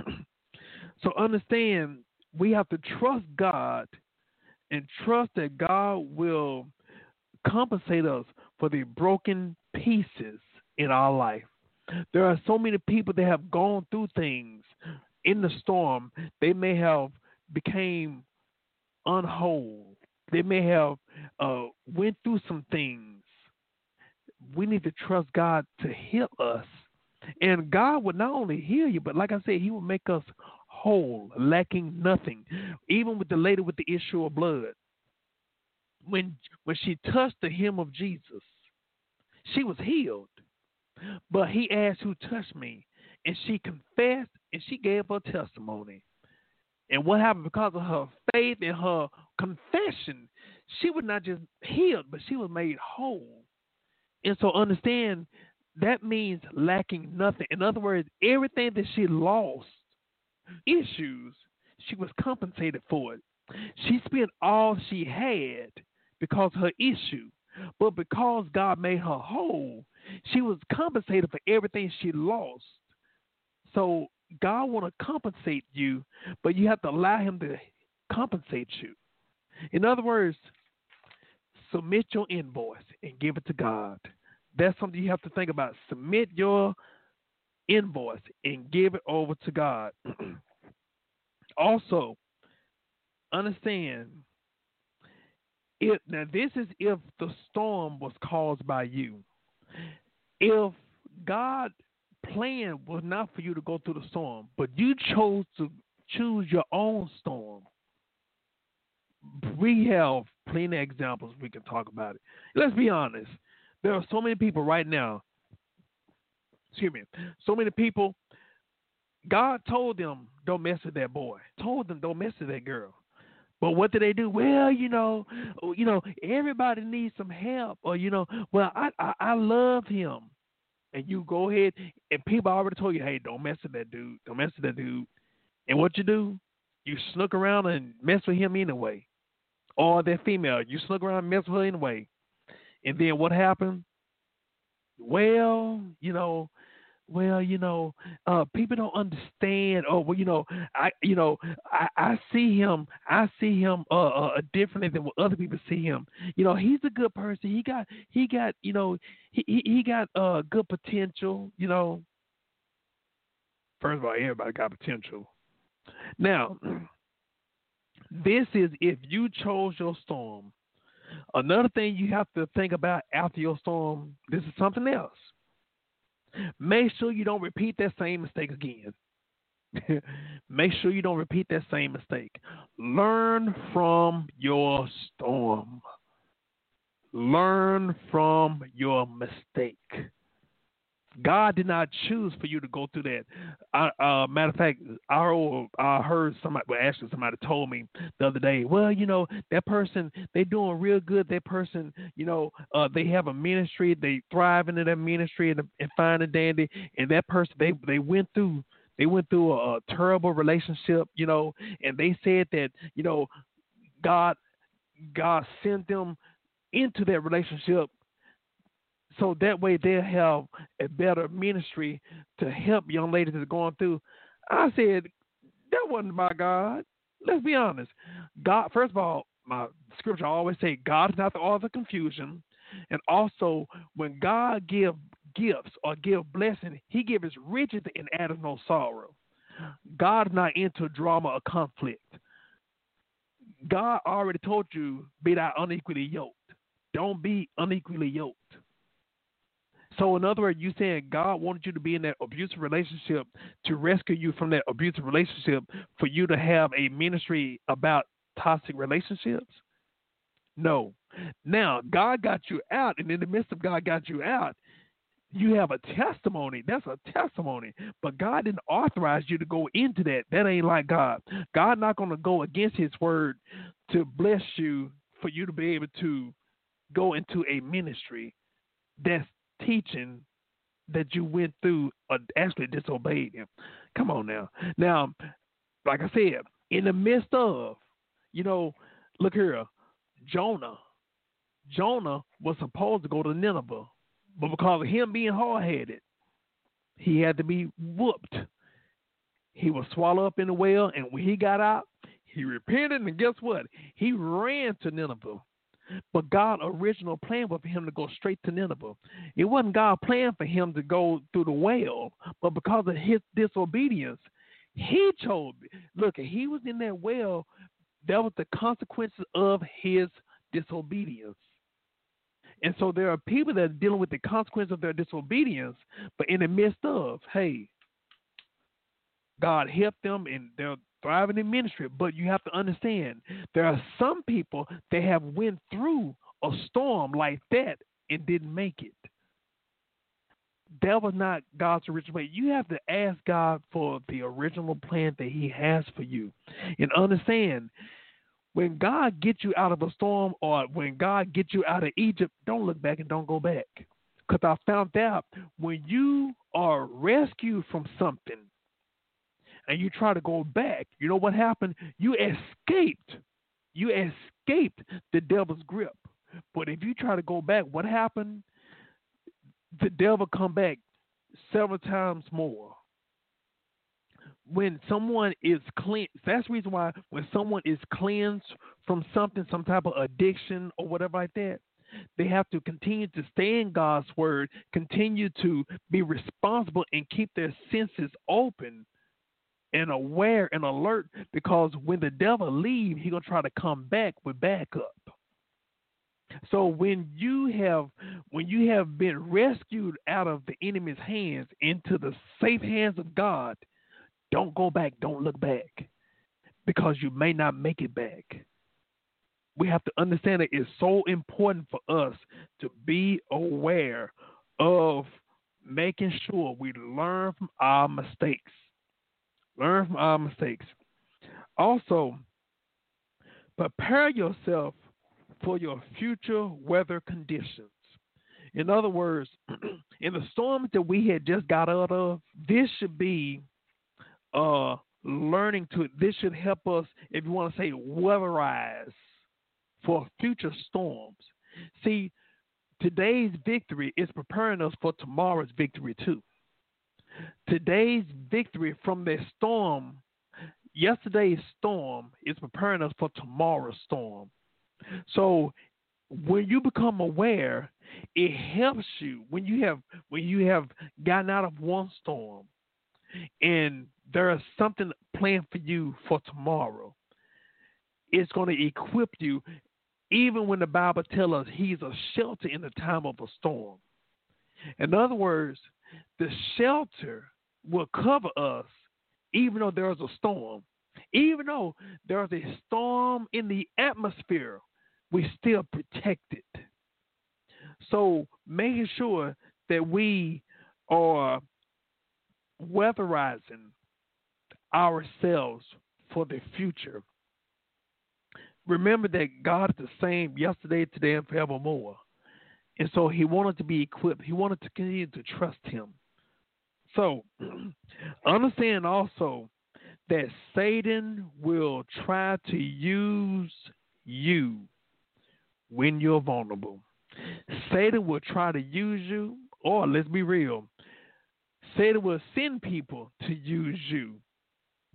so understand we have to trust God and trust that God will compensate us for the broken pieces in our life. There are so many people that have gone through things in the storm. They may have became unwhole. They may have uh, went through some things. We need to trust God to heal us, and God will not only heal you, but like I said, He will make us whole, lacking nothing. Even with the lady with the issue of blood, when when she touched the hem of Jesus, she was healed. But he asked who touched me, and she confessed and she gave her testimony. And what happened because of her faith and her confession, she was not just healed, but she was made whole. And so understand that means lacking nothing. In other words, everything that she lost, issues, she was compensated for it. She spent all she had because her issue. But because God made her whole, she was compensated for everything she lost. So God want to compensate you, but you have to allow him to compensate you. In other words, submit your invoice and give it to God. That's something you have to think about. Submit your invoice and give it over to God. also, understand if now this is if the storm was caused by you. If God plan was not for you to go through the storm, but you chose to choose your own storm. We have plenty of examples we can talk about it. Let's be honest. There are so many people right now. Excuse me. So many people. God told them don't mess with that boy. Told them don't mess with that girl. But what do they do? Well, you know, oh, you know, everybody needs some help, or you know, well, I I, I love him, and you go ahead and people already told you, hey, don't mess with that dude, don't mess with that dude, and what you do, you snook around and mess with him anyway. or that female. You snuck around mess with her anyway. And then what happened? Well, you know, well, you know, uh, people don't understand. Oh, well, you know, I, you know, I, I see him, I see him uh, uh, differently than what other people see him. You know, he's a good person. He got, he got, you know, he he, he got uh good potential. You know, first of all, everybody got potential. Now, this is if you chose your storm. Another thing you have to think about after your storm. This is something else Make sure you don't repeat that same mistake again. Make sure you don't repeat that same mistake. Learn from your storm. Learn from your mistake. God did not choose for you to go through that. I, uh, matter of fact, I, I heard somebody, well, actually, somebody told me the other day, well, you know, that person, they doing real good. That person, you know, uh, they have a ministry, they thrive in that ministry and, and fine and dandy. And that person, they, they went through, they went through a, a terrible relationship, you know, and they said that, you know, God, God sent them into that relationship so that way they'll have a better ministry to help young ladies that are going through. I said, that wasn't my God. Let's be honest. God, first of all, my scripture always say God is not the author of confusion. And also, when God give gifts or give blessing, he gives riches and adds no sorrow. God is not into drama or conflict. God already told you, be thou unequally yoked. Don't be unequally yoked. So, in other words, you saying God wanted you to be in that abusive relationship to rescue you from that abusive relationship for you to have a ministry about toxic relationships? No. Now, God got you out, and in the midst of God got you out, you have a testimony. That's a testimony. But God didn't authorize you to go into that. That ain't like God. God not going to go against His word to bless you for you to be able to go into a ministry that's teaching that you went through or actually disobeyed him. Come on now. Now, like I said, in the midst of, you know, look here, Jonah. Jonah was supposed to go to Nineveh, but because of him being hard headed, he had to be whooped. He was swallowed up in the well, and when he got out, he repented, and guess what? He ran to Nineveh. But God's original plan was for him to go straight to Nineveh. It wasn't God's plan for him to go through the well, but because of his disobedience, he chose. Look, he was in that well. That was the consequences of his disobedience. And so there are people that are dealing with the consequence of their disobedience, but in the midst of, hey, God helped them and they're thriving in ministry. But you have to understand there are some people that have went through a storm like that and didn't make it. That was not God's original plan. You have to ask God for the original plan that He has for you. And understand when God gets you out of a storm or when God gets you out of Egypt, don't look back and don't go back. Because I found out when you are rescued from something, and you try to go back, you know what happened? You escaped. You escaped the devil's grip. But if you try to go back, what happened? The devil come back several times more. When someone is cleansed, that's the reason why when someone is cleansed from something, some type of addiction or whatever like that, they have to continue to stay in God's word, continue to be responsible and keep their senses open and aware and alert because when the devil leaves, he gonna try to come back with backup. So when you have when you have been rescued out of the enemy's hands into the safe hands of God, don't go back, don't look back. Because you may not make it back. We have to understand that it's so important for us to be aware of making sure we learn from our mistakes. Learn from our mistakes. Also, prepare yourself for your future weather conditions. In other words, in the storms that we had just got out of, this should be learning to. This should help us, if you want to say, weatherize for future storms. See, today's victory is preparing us for tomorrow's victory too. Today's victory from the storm, yesterday's storm, is preparing us for tomorrow's storm. So when you become aware, it helps you when you have when you have gotten out of one storm and there is something planned for you for tomorrow. It's going to equip you even when the Bible tells us he's a shelter in the time of a storm. In other words, the shelter will cover us even though there's a storm. Even though there's a storm in the atmosphere, we still protected. So making sure that we are weatherizing ourselves for the future. Remember that God is the same yesterday, today, and forevermore. And so he wanted to be equipped. He wanted to continue to trust him. So understand also that Satan will try to use you when you're vulnerable. Satan will try to use you, or let's be real, Satan will send people to use you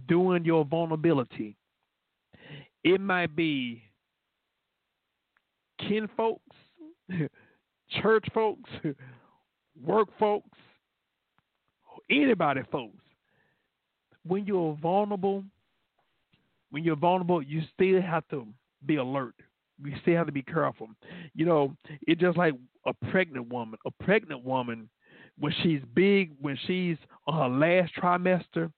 during your vulnerability. It might be kin folks, church folks, work folks, anybody folks. When you're vulnerable, when you're vulnerable, you still have to be alert You still have to be careful. You know, it's just like a pregnant woman. A pregnant woman, when she's big, when she's on her last trimester,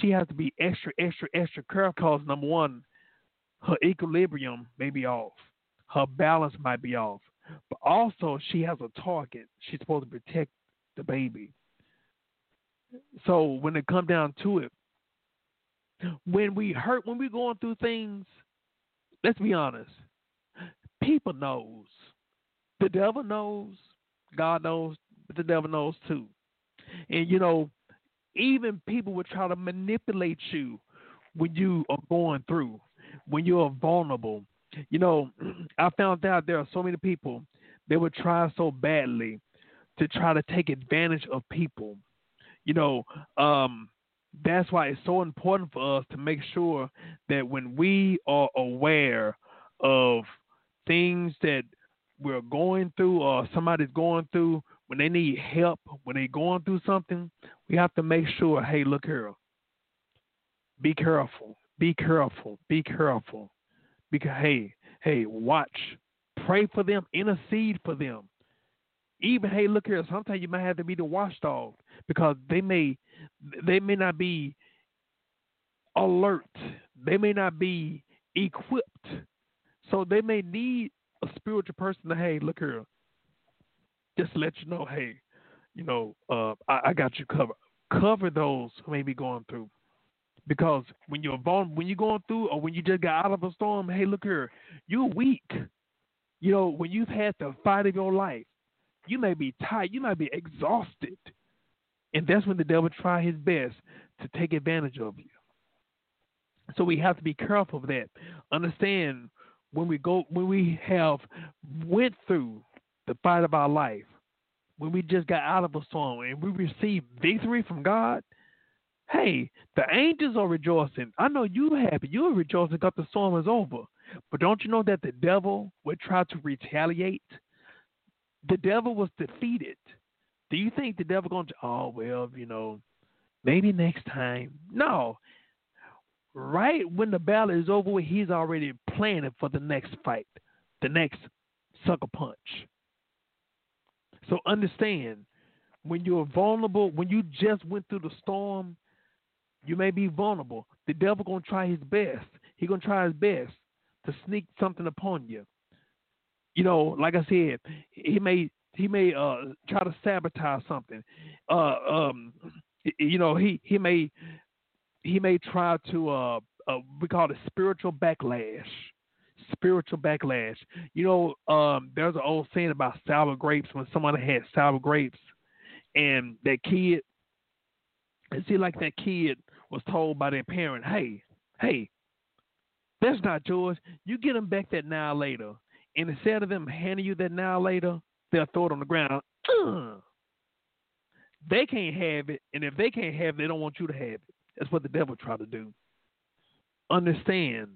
she has to be extra, extra, extra careful because number one, her equilibrium may be off, her balance might be off, but also she has a target. She's supposed to protect the baby. So when it comes down to it, when we hurt, when we're going through things, let's be honest people knows. The devil knows. God knows, but the devil knows too. And you know, even people will try to manipulate you when you are going through, when you are vulnerable. You know, I found out there are so many people that would try so badly to try to take advantage of people. You know, um, that's why it's so important for us to make sure that when we are aware of things that we're going through or somebody's going through, when they need help, when they're going through something, we have to make sure, hey, look here. Be careful. Be careful. Be careful. Because hey, hey, watch. Pray for them. Intercede for them. Even hey, look here. Sometimes you might have to be the watchdog because they may they may not be alert. They may not be equipped so they may need a spiritual person to, hey, look here, just let you know, hey, you know, uh, I, I, got you covered. Cover those who may be going through. Because when you're vulnerable, when you're going through, or when you just got out of a storm, hey, look here, you're weak. You know, when you've had the fight of your life, you may be tired, you might be exhausted, and that's when the devil try his best to take advantage of you. So we have to be careful of that. Understand when we go when we have went through the fight of our life, when we just got out of a storm and we receive victory from God, hey, the angels are rejoicing. I know you happy. You're rejoicing because the storm is over. But don't you know that the devil would try to retaliate? The devil was defeated. Do you think the devil going to? Oh well, you know, maybe next time. No, right when the battle is over, he's already planning for the next fight, the next sucker punch. So understand when you're vulnerable, when you just went through the storm, you may be vulnerable. The devil gonna try his best. He gonna try his best to sneak something upon you. You know, like I said, he may he may uh, try to sabotage something. Uh, um, you know, he he may he may try to uh, uh, we call it spiritual backlash. Spiritual backlash. You know, um, there's an old saying about sour grapes. When someone had sour grapes, and that kid, it seemed like that kid was told by their parent, "Hey, hey, That's not yours. You get them back that now later. And instead of them handing you that now later, they'll throw it on the ground. They can't have it, and if they can't have it, they don't want you to have it. That's what the devil try to do. Understand,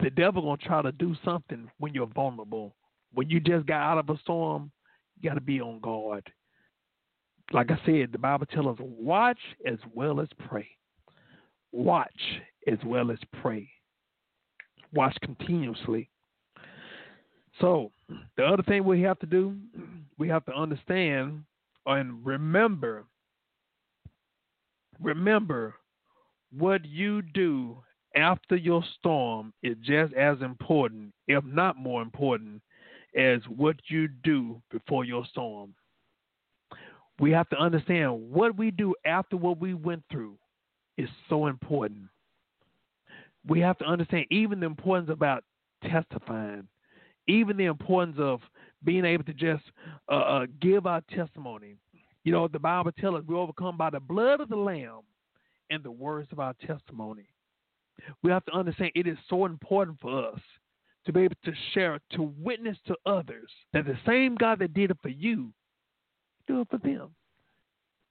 the devil gonna try to do something when you're vulnerable. When you just got out of a storm, you got to be on guard. Like I said, the Bible tells us watch as well as pray. Watch as well as pray. Watch continuously. So, the other thing we have to do, we have to understand and remember remember what you do after your storm is just as important, if not more important, as what you do before your storm. We have to understand what we do after what we went through is so important. We have to understand even the importance about testifying, even the importance of being able to just uh, uh, give our testimony. You know, the Bible tells us we overcome by the blood of the Lamb and the words of our testimony. We have to understand it is so important for us to be able to share, to witness to others that the same God that did it for you, do it for them.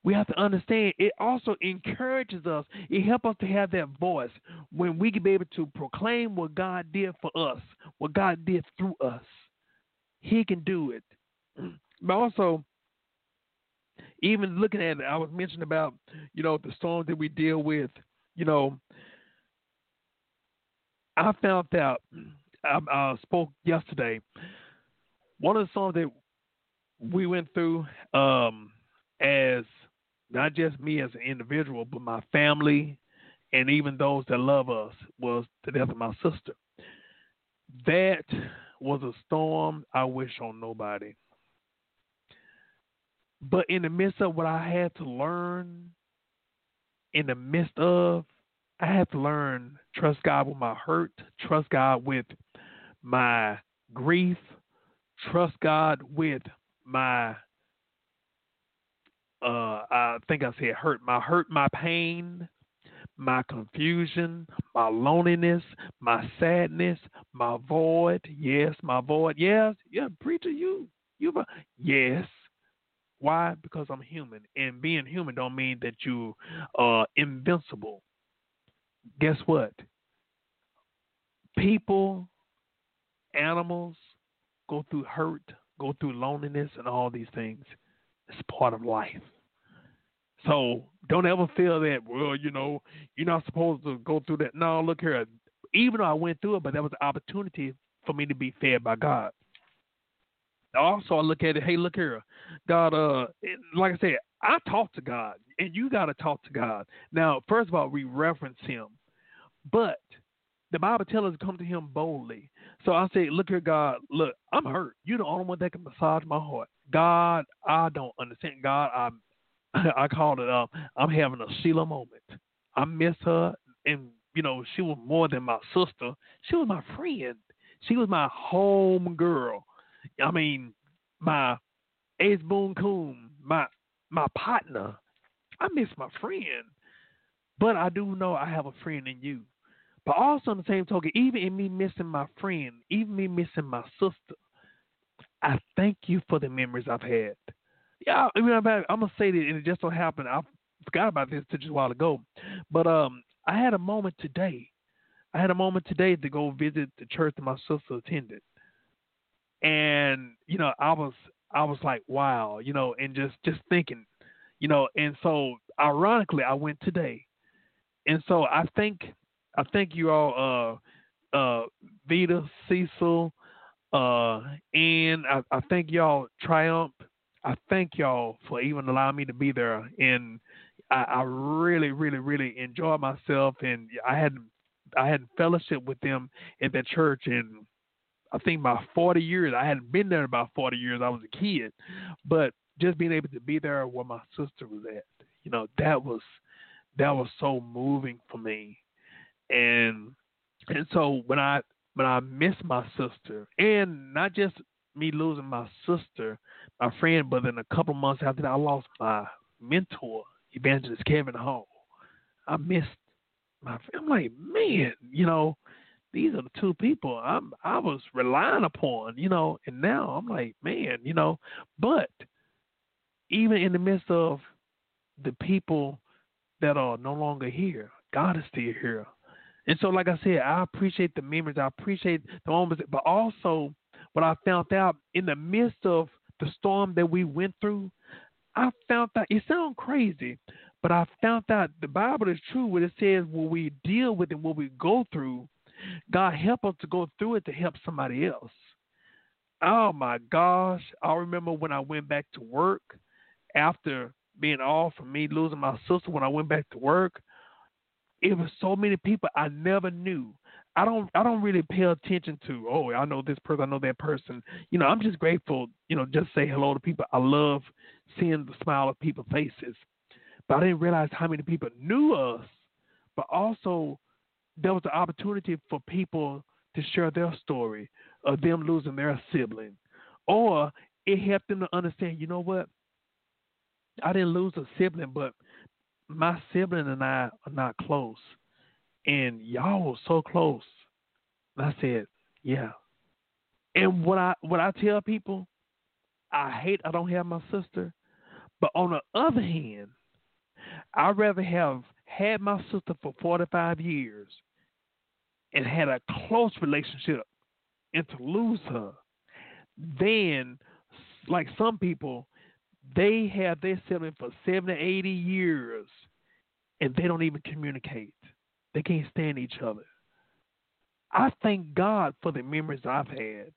We have to understand it also encourages us. It helps us to have that voice when we can be able to proclaim what God did for us, what God did through us. He can do it. But also, even looking at it, I was mentioning about, you know, the storms that we deal with, you know, I found out, I, I spoke yesterday, one of the songs that we went through um, as not just me as an individual, but my family and even those that love us was the death of my sister. That was a storm I wish on nobody. But in the midst of what I had to learn, in the midst of, I had to learn trust God with my hurt, trust God with my grief, trust God with my uh I think I said hurt, my hurt, my pain, my confusion, my loneliness, my sadness, my void. Yes, my void. Yes, yeah, preacher, you, you, yes. Why? Because I'm human, and being human don't mean that you are invincible. Guess what? People, animals go through hurt, go through loneliness, and all these things. It's part of life. So don't ever feel that, well, you know, you're not supposed to go through that. No, look here. Even though I went through it, but that was an opportunity for me to be fed by God. Also, I look at it, hey, look here. God, uh, like I said, I talk to God, and you got to talk to God. Now, first of all, we reference Him, but the Bible tells us to come to Him boldly. So I say, look here, God, look, I'm hurt. You're the only one that can massage my heart. God, I don't understand. God, I'm I called it um I'm having a Sheila moment. I miss her and you know, she was more than my sister. She was my friend. She was my home girl. I mean, my Ace Boon Coon, my my partner. I miss my friend. But I do know I have a friend in you. But also on the same token, even in me missing my friend, even me missing my sister, I thank you for the memories I've had. Yeah, I mean, I'm, I'm gonna say that, and it just so happened I forgot about this just a while ago, but um, I had a moment today. I had a moment today to go visit the church that my sister attended, and you know, I was I was like, wow, you know, and just just thinking, you know, and so ironically, I went today, and so I think I think you all, uh, uh, Vita, Cecil, uh, and I, I think y'all Triumph I thank y'all for even allowing me to be there, and I, I really, really, really enjoyed myself, and I had I had fellowship with them at that church, and I think my 40 years. I hadn't been there in about 40 years. I was a kid, but just being able to be there where my sister was at, you know, that was that was so moving for me, and and so when I when I miss my sister, and not just me losing my sister, my friend, but then a couple months after that, I lost my mentor, Evangelist Kevin Hall. I missed my. I'm like, man, you know, these are the two people I'm I was relying upon, you know, and now I'm like, man, you know, but even in the midst of the people that are no longer here, God is still here. And so, like I said, I appreciate the memories. I appreciate the moments, but also what I found out in the midst of the storm that we went through, I found out it sounds crazy, but I found out the Bible is true when it says when we deal with it, when we go through, God help us to go through it to help somebody else. Oh my gosh. I remember when I went back to work after being off from me losing my sister when I went back to work. It was so many people I never knew. I don't I don't really pay attention to, oh, I know this person, I know that person. You know, I'm just grateful, you know, just say hello to people. I love seeing the smile of people's faces. But I didn't realize how many people knew us, but also there was an opportunity for people to share their story of them losing their sibling. Or it helped them to understand, you know what? I didn't lose a sibling, but my sibling and I are not close. And y'all were so close. And I said, Yeah. And what I what I tell people, I hate I don't have my sister. But on the other hand, I'd rather have had my sister for 45 years and had a close relationship and to lose her than like some people they have their sibling for 70 80 years and they don't even communicate they can't stand each other i thank god for the memories i've had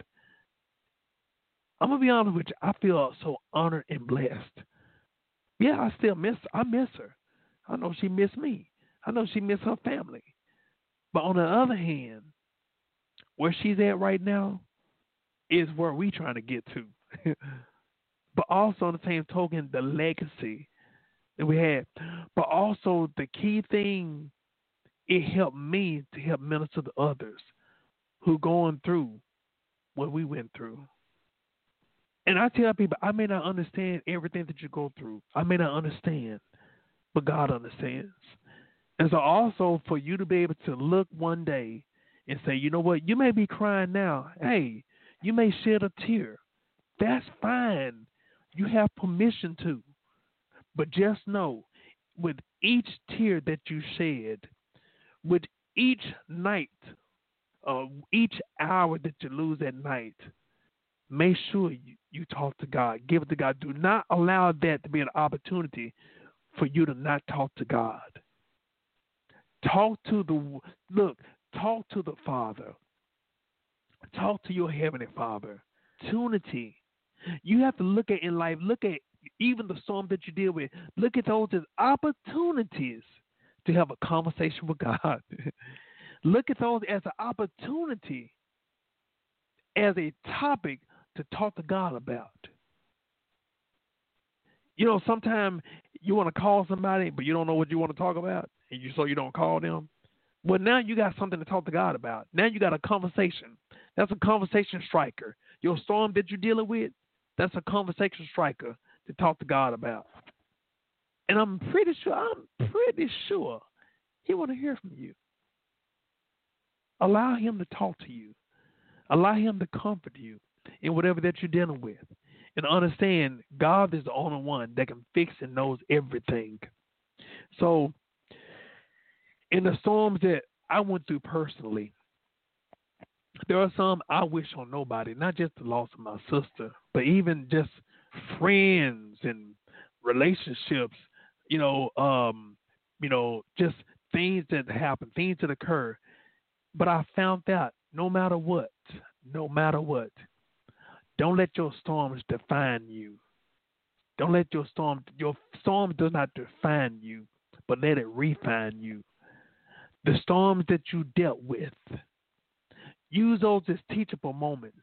i'm gonna be honest with you i feel so honored and blessed yeah i still miss i miss her I know she missed me. I know she missed her family. But on the other hand, where she's at right now is where we trying to get to. but also on the same token, the legacy that we had. But also the key thing, it helped me to help minister to others who going through what we went through. And I tell people, I may not understand everything that you go through. I may not understand but God understands. And so, also for you to be able to look one day and say, you know what, you may be crying now. Hey, you may shed a tear. That's fine. You have permission to. But just know, with each tear that you shed, with each night, uh, each hour that you lose at night, make sure you, you talk to God. Give it to God. Do not allow that to be an opportunity for you to not talk to God. Talk to the look, talk to the Father. Talk to your heavenly Father. Opportunity. You have to look at in life, look at even the storm that you deal with, look at those as opportunities to have a conversation with God. look at those as an opportunity, as a topic to talk to God about. You know, sometimes you want to call somebody, but you don't know what you want to talk about, and you so you don't call them. Well, now you got something to talk to God about. Now you got a conversation. That's a conversation striker. Your storm that you're dealing with, that's a conversation striker to talk to God about. And I'm pretty sure, I'm pretty sure He want to hear from you. Allow Him to talk to you. Allow Him to comfort you in whatever that you're dealing with and understand God is the only one that can fix and knows everything. So, in the storms that I went through personally, there are some I wish on nobody, not just the loss of my sister, but even just friends and relationships, you know, um, you know, just things that happen, things that occur. But I found out no matter what, no matter what, don't let your storms define you. Don't let your storm your storm does not define you, but let it refine you. The storms that you dealt with, use those as teachable moments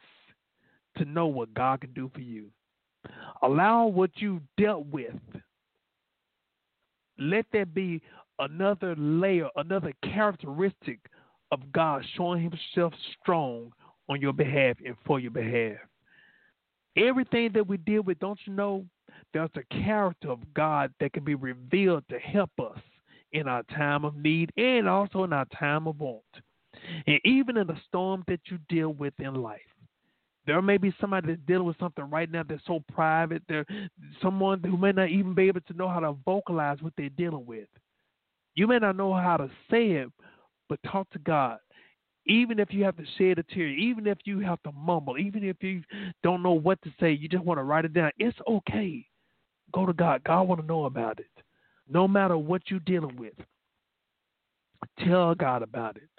to know what God can do for you. Allow what you dealt with. Let that be another layer, another characteristic of God showing himself strong on your behalf and for your behalf. Everything that we deal with, don't you know, there's a character of God that can be revealed to help us in our time of need and also in our time of want. And even in the storm that you deal with in life, there may be somebody that's dealing with something right now that's so private. There, someone who may not even be able to know how to vocalize what they're dealing with. You may not know how to say it, but talk to God. Even if you have to shed a tear, even if you have to mumble, even if you don't know what to say, you just want to write it down. It's okay. Go to God. God want to know about it. No matter what you're dealing with, tell God about it,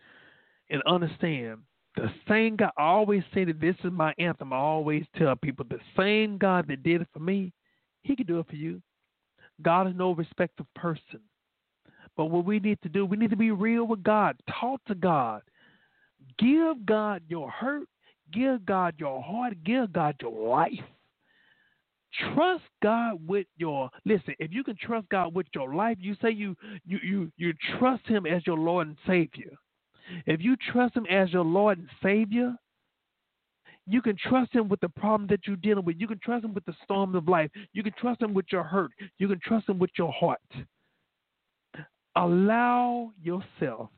and understand the same God. I always say that this is my anthem. I always tell people the same God that did it for me, He can do it for you. God is no respect of person. But what we need to do, we need to be real with God. Talk to God. Give God your hurt. Give God your heart. Give God your life. Trust God with your listen. If you can trust God with your life, you say you you you you trust Him as your Lord and Savior. If you trust Him as your Lord and Savior, you can trust Him with the problem that you're dealing with. You can trust Him with the storms of life. You can trust Him with your hurt. You can trust Him with your heart. Allow yourself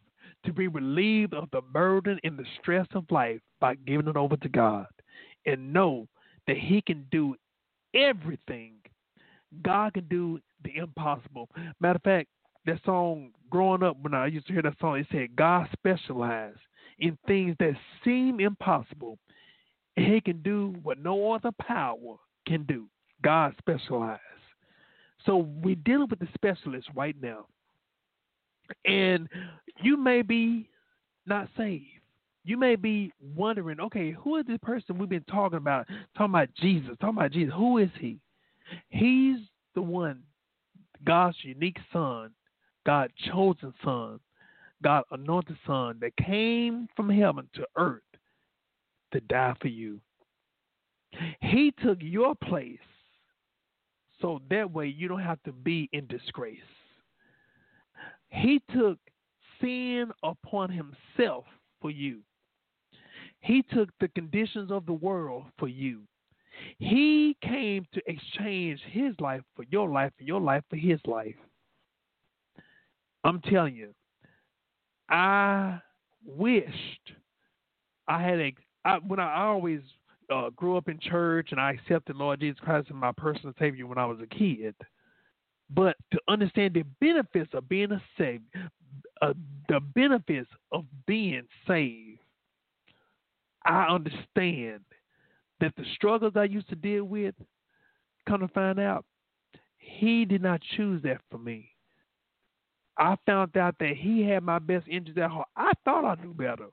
to be relieved of the burden and the stress of life by giving it over to God. And know that He can do everything. God can do the impossible. Matter of fact, that song growing up when I used to hear that song, it said God specializes in things that seem impossible. And he can do what no other power can do. God specializes. So we're dealing with the specialist right now. And you may be not saved. You may be wondering, okay, who is this person we've been talking about? Talking about Jesus, talking about Jesus. Who is he? He's the one, God's unique son, God's chosen son, God's anointed son that came from heaven to earth to die for you. He took your place so that way you don't have to be in disgrace. He took sin upon himself for you. He took the conditions of the world for you. He came to exchange his life for your life and your life for his life. I'm telling you, I wished I had a I, when I, I always uh, grew up in church and I accepted Lord Jesus Christ as my personal Savior when I was a kid. But to understand the benefits of being a saved, uh, the benefits of being saved, I understand that the struggles I used to deal with, come to find out, He did not choose that for me. I found out that He had my best interest at heart. I thought I knew better,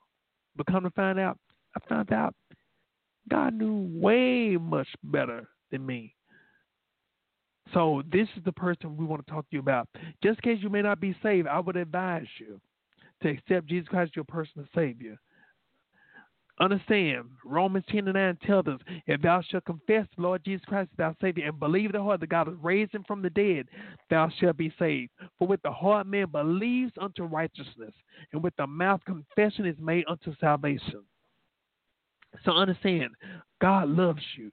but come to find out, I found out God knew way much better than me. So this is the person we want to talk to you about. Just in case you may not be saved, I would advise you to accept Jesus Christ as your personal Savior. Understand, Romans 10 and 9 tells us, if thou shalt confess the Lord Jesus Christ as thy Savior and believe the heart that God has raised him from the dead, thou shalt be saved. For with the heart man believes unto righteousness, and with the mouth confession is made unto salvation. So understand, God loves you.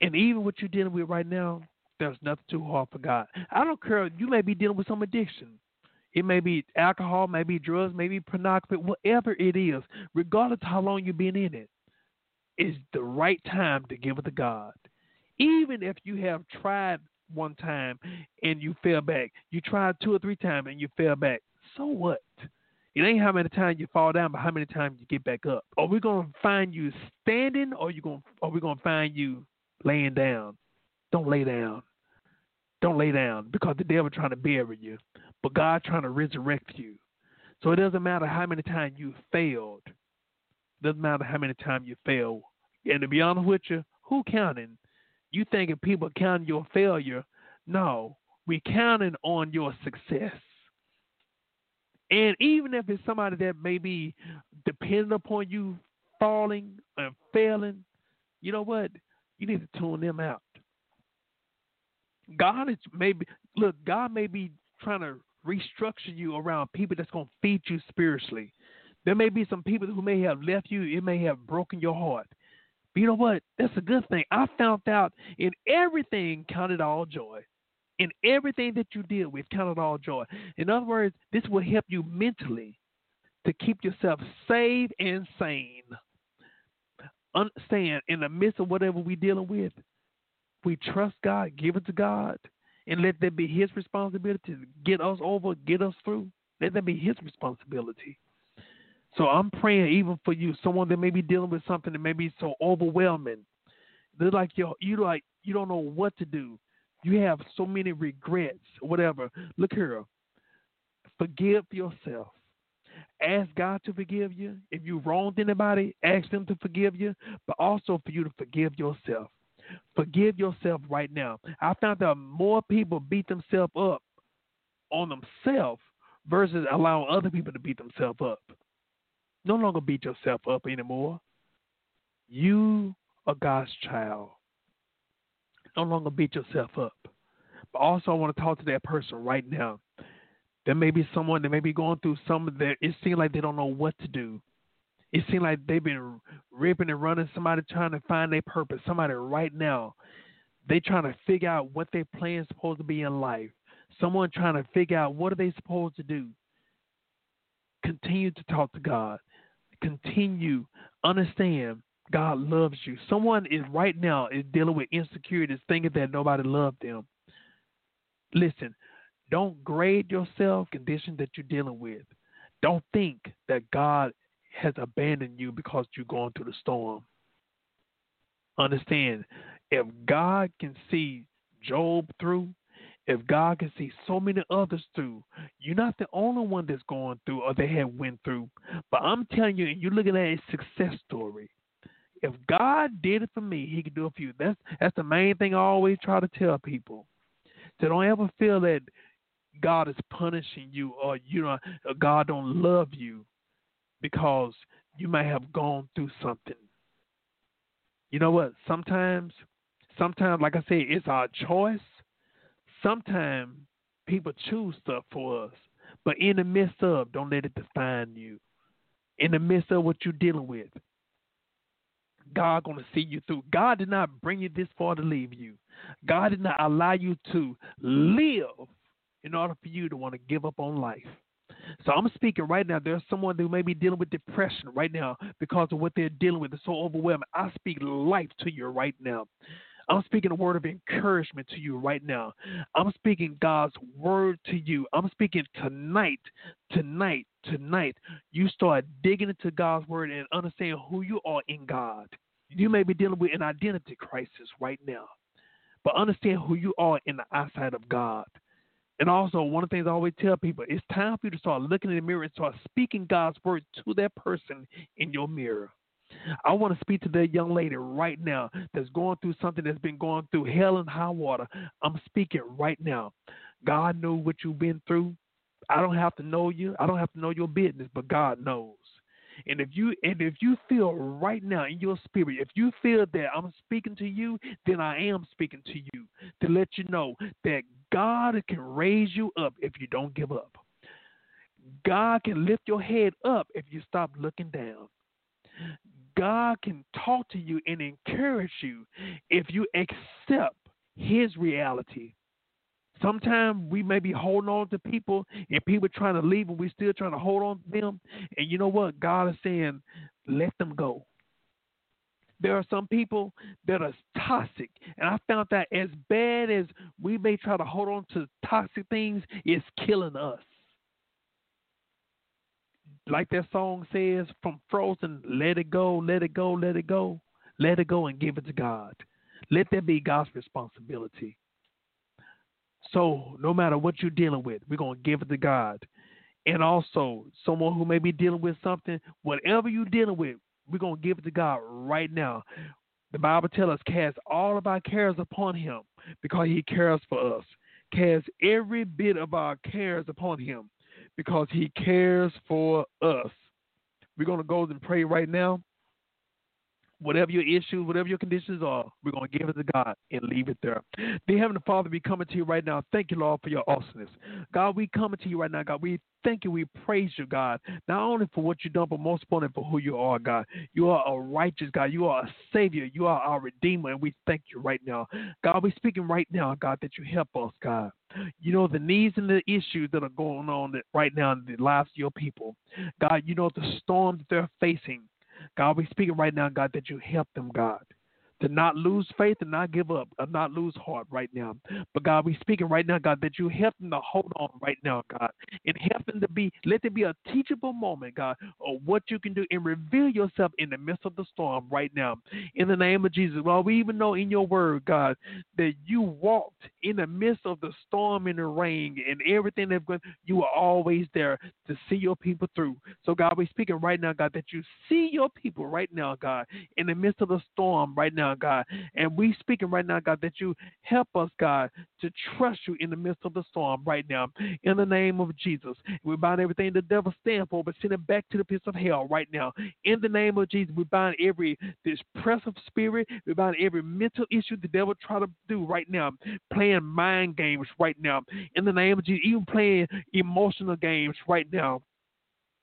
And even what you're dealing with right now, there's nothing too hard for God. I don't care. You may be dealing with some addiction. It may be alcohol, maybe drugs, maybe pornography, whatever it is, regardless how long you've been in it, it's the right time to give it to God. Even if you have tried one time and you fell back, you tried two or three times and you fell back, so what? It ain't how many times you fall down, but how many times you get back up. Are we gonna find you standing, or you gonna? Are we gonna find you laying down? Don't lay down. Don't lay down because the devil trying to bury you, but God trying to resurrect you. So it doesn't matter how many times you failed. It doesn't matter how many times you fail. And to be honest with you, who counting? You thinking people counting your failure? No, we counting on your success. And even if it's somebody that may be dependent upon you falling and failing, you know what? You need to tune them out. God is maybe look, God may be trying to restructure you around people that's gonna feed you spiritually. There may be some people who may have left you, it may have broken your heart. But you know what? That's a good thing. I found out in everything counted all joy. In everything that you deal with, counted all joy. In other words, this will help you mentally to keep yourself safe and sane. Understand, in the midst of whatever we're dealing with, we trust God, give it to God, and let that be His responsibility to get us over, get us through. Let that be His responsibility. So I'm praying even for you, someone that may be dealing with something that may be so overwhelming. They're like you, you like you don't know what to do. You have so many regrets, whatever. Look here. Forgive yourself. Ask God to forgive you. If you wronged anybody, ask them to forgive you, but also for you to forgive yourself. Forgive yourself right now. I found that more people beat themselves up on themselves versus allowing other people to beat themselves up. No longer beat yourself up anymore. You are God's child. No longer beat yourself up. But also, I want to talk to that person right now there may be someone that may be going through some that. It seems like they don't know what to do. It seems like they've been ripping and running. Somebody trying to find their purpose. Somebody right now, they trying to figure out what their plan is supposed to be in life. Someone trying to figure out what are they supposed to do. Continue to talk to God. Continue. Understand God loves you. Someone is right now is dealing with insecurities, thinking that nobody loved them. Listen, don't grade yourself condition that you're dealing with. Don't think that God has abandoned you because you're going through the storm. Understand, if God can see Job through, if God can see so many others through, you're not the only one that's going through or they have went through. But I'm telling you, and you're looking at a success story. If God did it for me, He can do it for you. That's that's the main thing I always try to tell people. So don't ever feel that God is punishing you or you know God don't love you because you may have gone through something. You know what? Sometimes sometimes like I say it's our choice. Sometimes people choose stuff for us. But in the midst of, don't let it define you. In the midst of what you're dealing with, God gonna see you through. God did not bring you this far to leave you. God did not allow you to live in order for you to want to give up on life. So I'm speaking right now. There's someone who may be dealing with depression right now because of what they're dealing with. It's so overwhelming. I speak life to you right now. I'm speaking a word of encouragement to you right now. I'm speaking God's word to you. I'm speaking tonight, tonight, tonight. You start digging into God's word and understand who you are in God. You may be dealing with an identity crisis right now, but understand who you are in the eyesight of God. And also, one of the things I always tell people, it's time for you to start looking in the mirror and start speaking God's word to that person in your mirror. I want to speak to that young lady right now that's going through something that's been going through hell and high water. I'm speaking right now. God knows what you've been through. I don't have to know you. I don't have to know your business, but God knows. And if you and if you feel right now in your spirit, if you feel that I'm speaking to you, then I am speaking to you to let you know that God can raise you up if you don't give up. God can lift your head up if you stop looking down. God can talk to you and encourage you if you accept His reality. Sometimes we may be holding on to people and people trying to leave and we're still trying to hold on to them. And you know what? God is saying, let them go. There are some people that are toxic. And I found that as bad as we may try to hold on to toxic things, it's killing us. Like that song says from Frozen, let it go, let it go, let it go. Let it go and give it to God. Let that be God's responsibility. So, no matter what you're dealing with, we're to give it to God. And also, someone who may be dealing with something, whatever you're dealing with, we're to give it to God right now. The Bible tells us, cast all of our cares upon Him because He cares for us. Cast every bit of our cares upon Him because He cares for us. We're going to go and pray right now. Whatever your issues, whatever your conditions are, we're going to give it to God and leave it there. Dear Heavenly Father, we coming to you right now. Thank you, Lord, for your awesomeness. God, we coming to you right now, God. We thank you. We praise you, God, not only for what you've done, but most importantly for who you are, God. You are a righteous God. You are a Savior. You are our Redeemer, and we thank you right now. God, we're speaking right now, God, that you help us, God. You know the needs and the issues that are going on right now in the lives of your people. God, you know the storms that they're facing. God, we're speaking right now, God, that you help them, God to not lose faith and not give up, and not lose heart right now. But God, we speaking right now, God, that you help them to hold on right now, God, and help them to be, let there be a teachable moment, God, of what you can do and reveal yourself in the midst of the storm right now. In the name of Jesus. Well, we even know in your word, God, that you walked in the midst of the storm and the rain and everything that's going, you are always there to see your people through. So, God, we speaking right now, God, that you see your people right now, God, in the midst of the storm right now now, God. And we speaking right now, God, that you help us, God, to trust you in the midst of the storm right now. In the name of Jesus. We bind everything the devil stands for, but send it back to the pits of hell right now. In the name of Jesus, we bind every depressive spirit. We bind every mental issue the devil try to do right now. Playing mind games right now. In the name of Jesus, even playing emotional games right now.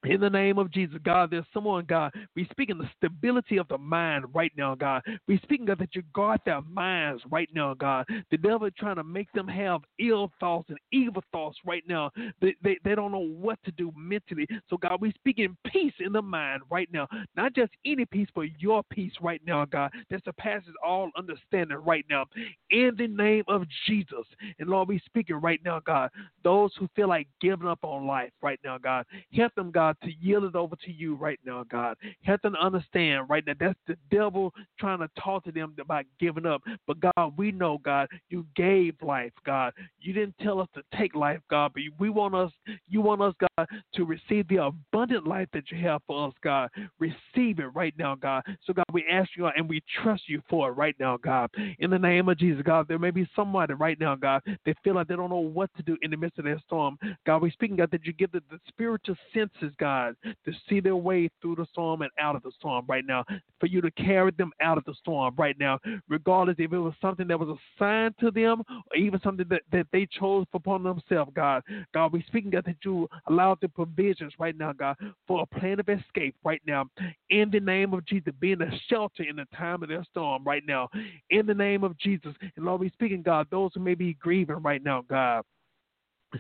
In the name of Jesus, God, there's someone, God, we speaking the stability of the mind right now, God. We speaking, God, that you guard their minds right now, God. The devil trying to make them have ill thoughts and evil thoughts right now. They, they, they don't know what to do mentally. So, God, we speaking peace in the mind right now. Not just any peace, but your peace right now, God, that surpasses all understanding right now. In the name of Jesus. And Lord, we speaking right now, God, those who feel like giving up on life right now, God, help them, God God, to yield it over to you right now, God. Help them understand right now that's the devil trying to talk to them about giving up. But God, we know, God, you gave life, God. You didn't tell us to take life, God, but we want us, you want us, God, to receive the abundant life that you have for us, God. Receive it right now, God. So, God, we ask you, and we trust you for it right now, God. In the name of Jesus, God, there may be somebody right now, God, they feel like they don't know what to do in the midst of their storm. God, we speaking, God, that you give the, the spiritual senses, God, to see their way through the storm and out of the storm right now, for you to carry them out of the storm right now, regardless if it was something that was assigned to them or even something that, that they chose upon themselves, God. God, we speaking, God, that you allow the provisions right now, God, for a plan of escape right now. In the name of Jesus, being a shelter in the time of their storm right now. In the name of Jesus. And Lord, we speaking, God, those who may be grieving right now, God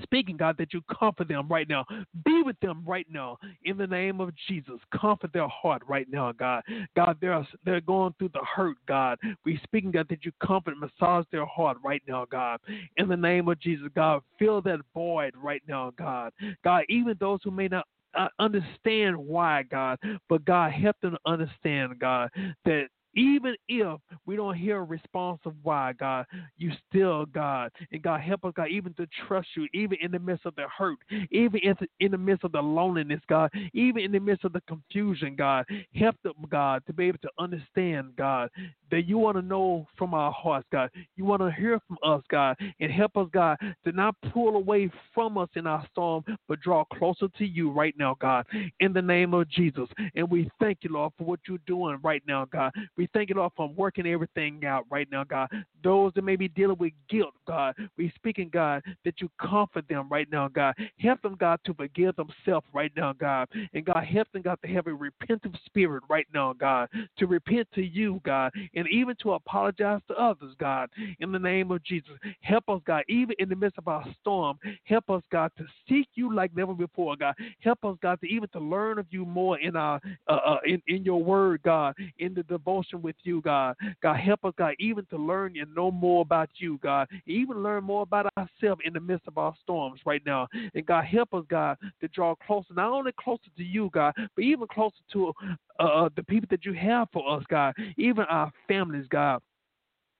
speaking, God, that you comfort them right now. Be with them right now in the name of Jesus. Comfort their heart right now, God. God, they're, they're going through the hurt, God. We speaking, God, that you comfort, massage their heart right now, God. In the name of Jesus, God, fill that void right now, God. God, even those who may not uh, understand why, God, but God, help them understand, God, that even if we don't hear a response of why, God, you still, God. And God, help us, God, even to trust you, even in the midst of the hurt, even in, the midst of the loneliness, God, even in the midst of the confusion, God. Help them, God, to be able to understand, God, that you want to know from our hearts, God. You want to hear from us, God, and help us, God, to not pull away from us in our storm, but draw closer to you right now, God, in the name of Jesus. And we thank you, Lord, for what you're doing right now, God. We we thank you, Lord, for working everything out right now, God. Those that may be dealing with guilt, God, we speaking, God, that you comfort them right now, God. Help them, God, to forgive themselves right now, God. And God, help them, God, to have a repentant spirit right now, God, to repent to you, God, and even to apologize to others, God, in the name of Jesus. Help us, God, even in the midst of our storm. Help us, God, to seek you like never before, God. Help us, God, to even to learn of you more in our uh, uh, in in your word, God, in the devotion with you, God. God, help us, God, even to learn and know more about you, God. Even learn more about ourselves in the midst of our storms right now. And God, help us, God, to draw closer, not only closer to you, God, but even closer to uh, uh the people that you have for us, God. Even our families, God.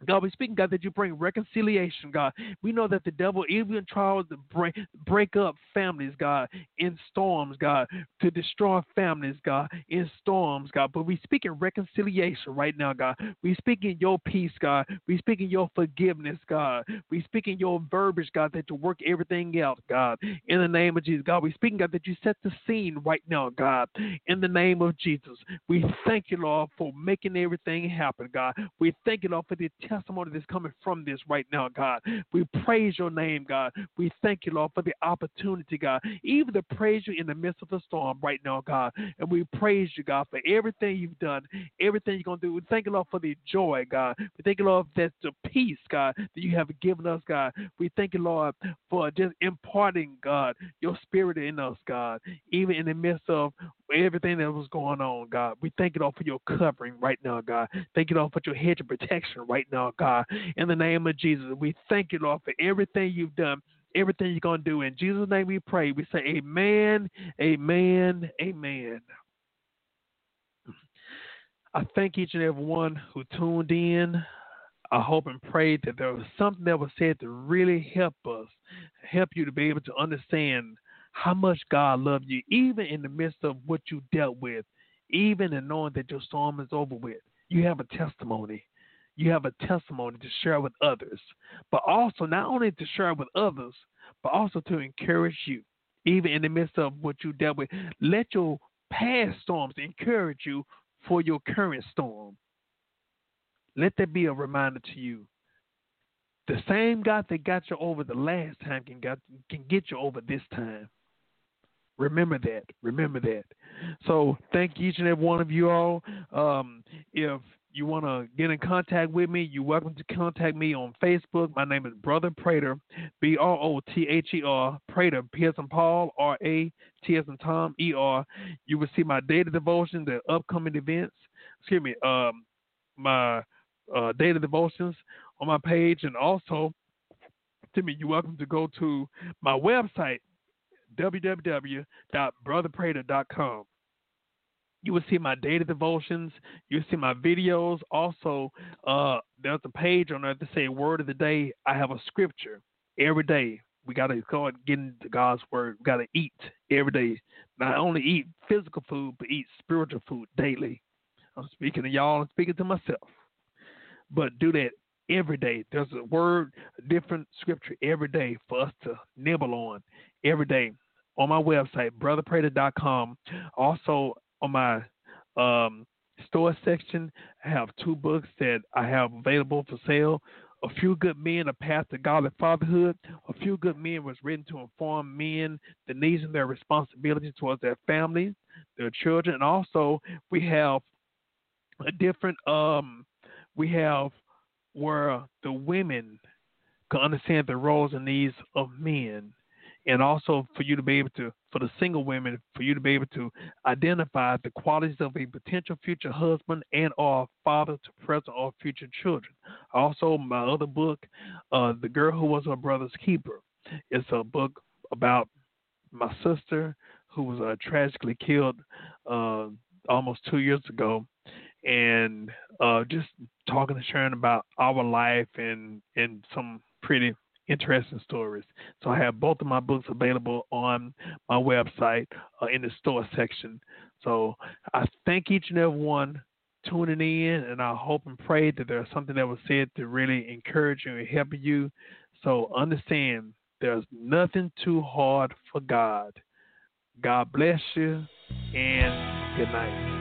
God, we speaking, God, that you bring reconciliation, God. We know that the devil even tries to break, break up families, God, in storms, God, to destroy families, God, in storms, God. But we speak in reconciliation right now, God. We speak in your peace, God. We speak in your forgiveness, God. We speak in your verbiage, God, that you work everything out, God. In the name of Jesus, God, we speaking, God, that you set the scene right now, God. In the name of Jesus, we thank you, Lord, for making everything happen, God. We thank you, Lord, for the testimony that's coming from this right now, God. We praise your name, God. We thank you, Lord, for the opportunity, God, even to praise you in the midst of the storm right now, God. And we praise you, God, for everything you've done, everything you're going to do. We thank you, Lord, for the joy, God. We thank you, Lord, that the peace, God, that you have given us, God. We thank you, Lord, for just imparting, God, your spirit in us, God, even in the midst of everything that was going on, God. We thank you, Lord, for your covering right now, God. Thank you, Lord, for your hedge of protection right now, God. In the name of Jesus, we thank you, Lord, for everything you've done, everything you're going to do. In Jesus' name we pray. We say, Amen, Amen, Amen. I thank each and every one who tuned in. I hope and pray that there was something that was said to really help us, help you to be able to understand how much God loved you, even in the midst of what you dealt with, even in knowing that your storm is over with. You have a testimony. You have a testimony to share with others, but also not only to share with others, but also to encourage you, even in the midst of what you dealt with. Let your past storms encourage you for your current storm. Let that be a reminder to you. The same God that got you over the last time can, got, can get you over this time. Remember that. Remember that. So thank each and every one of you all. Um, if you want to get in contact with me, you're welcome to contact me on Facebook. My name is Brother Prater, B R O T H E R, Prater, P and Paul, R A T and Tom, E R. You will see my daily devotion, the upcoming events. Excuse me, um, my uh, daily devotions on my page, and also, to me, you're welcome to go to my website, www.brotherprater.com. You will see my daily devotions. You'll see my videos. Also, uh, there's a page on there to say word of the day. I have a scripture every day. We got to go and get into God's word. We got to eat every day. Not only eat physical food, but eat spiritual food daily. I'm speaking to y'all. I'm speaking to myself. But do that every day. There's a word, a different scripture every day for us to nibble on every day on my website, brotherprater.com. Also on my um, store section, I have two books that I have available for sale. A Few Good Men, A Path to Godly Fatherhood. A Few Good Men was written to inform men the needs and their responsibilities towards their families, their children, and also we have a different um we have where the women can understand the roles and needs of men and also for you to be able to, for the single women, for you to be able to identify the qualities of a potential future husband and or father to present or future children. Also, my other book, uh, The Girl Who Was Her Brother's Keeper, it's a book about my sister who was uh, tragically killed uh, almost two years ago, and uh, just talking and sharing about our life and and some pretty interesting stories. So I have both of my books available on my website uh, in the store section. So I thank each and every one tuning in, and I hope and pray that there's something that was said to really encourage you and help you. So understand there's nothing too hard for God. God bless you, and good night.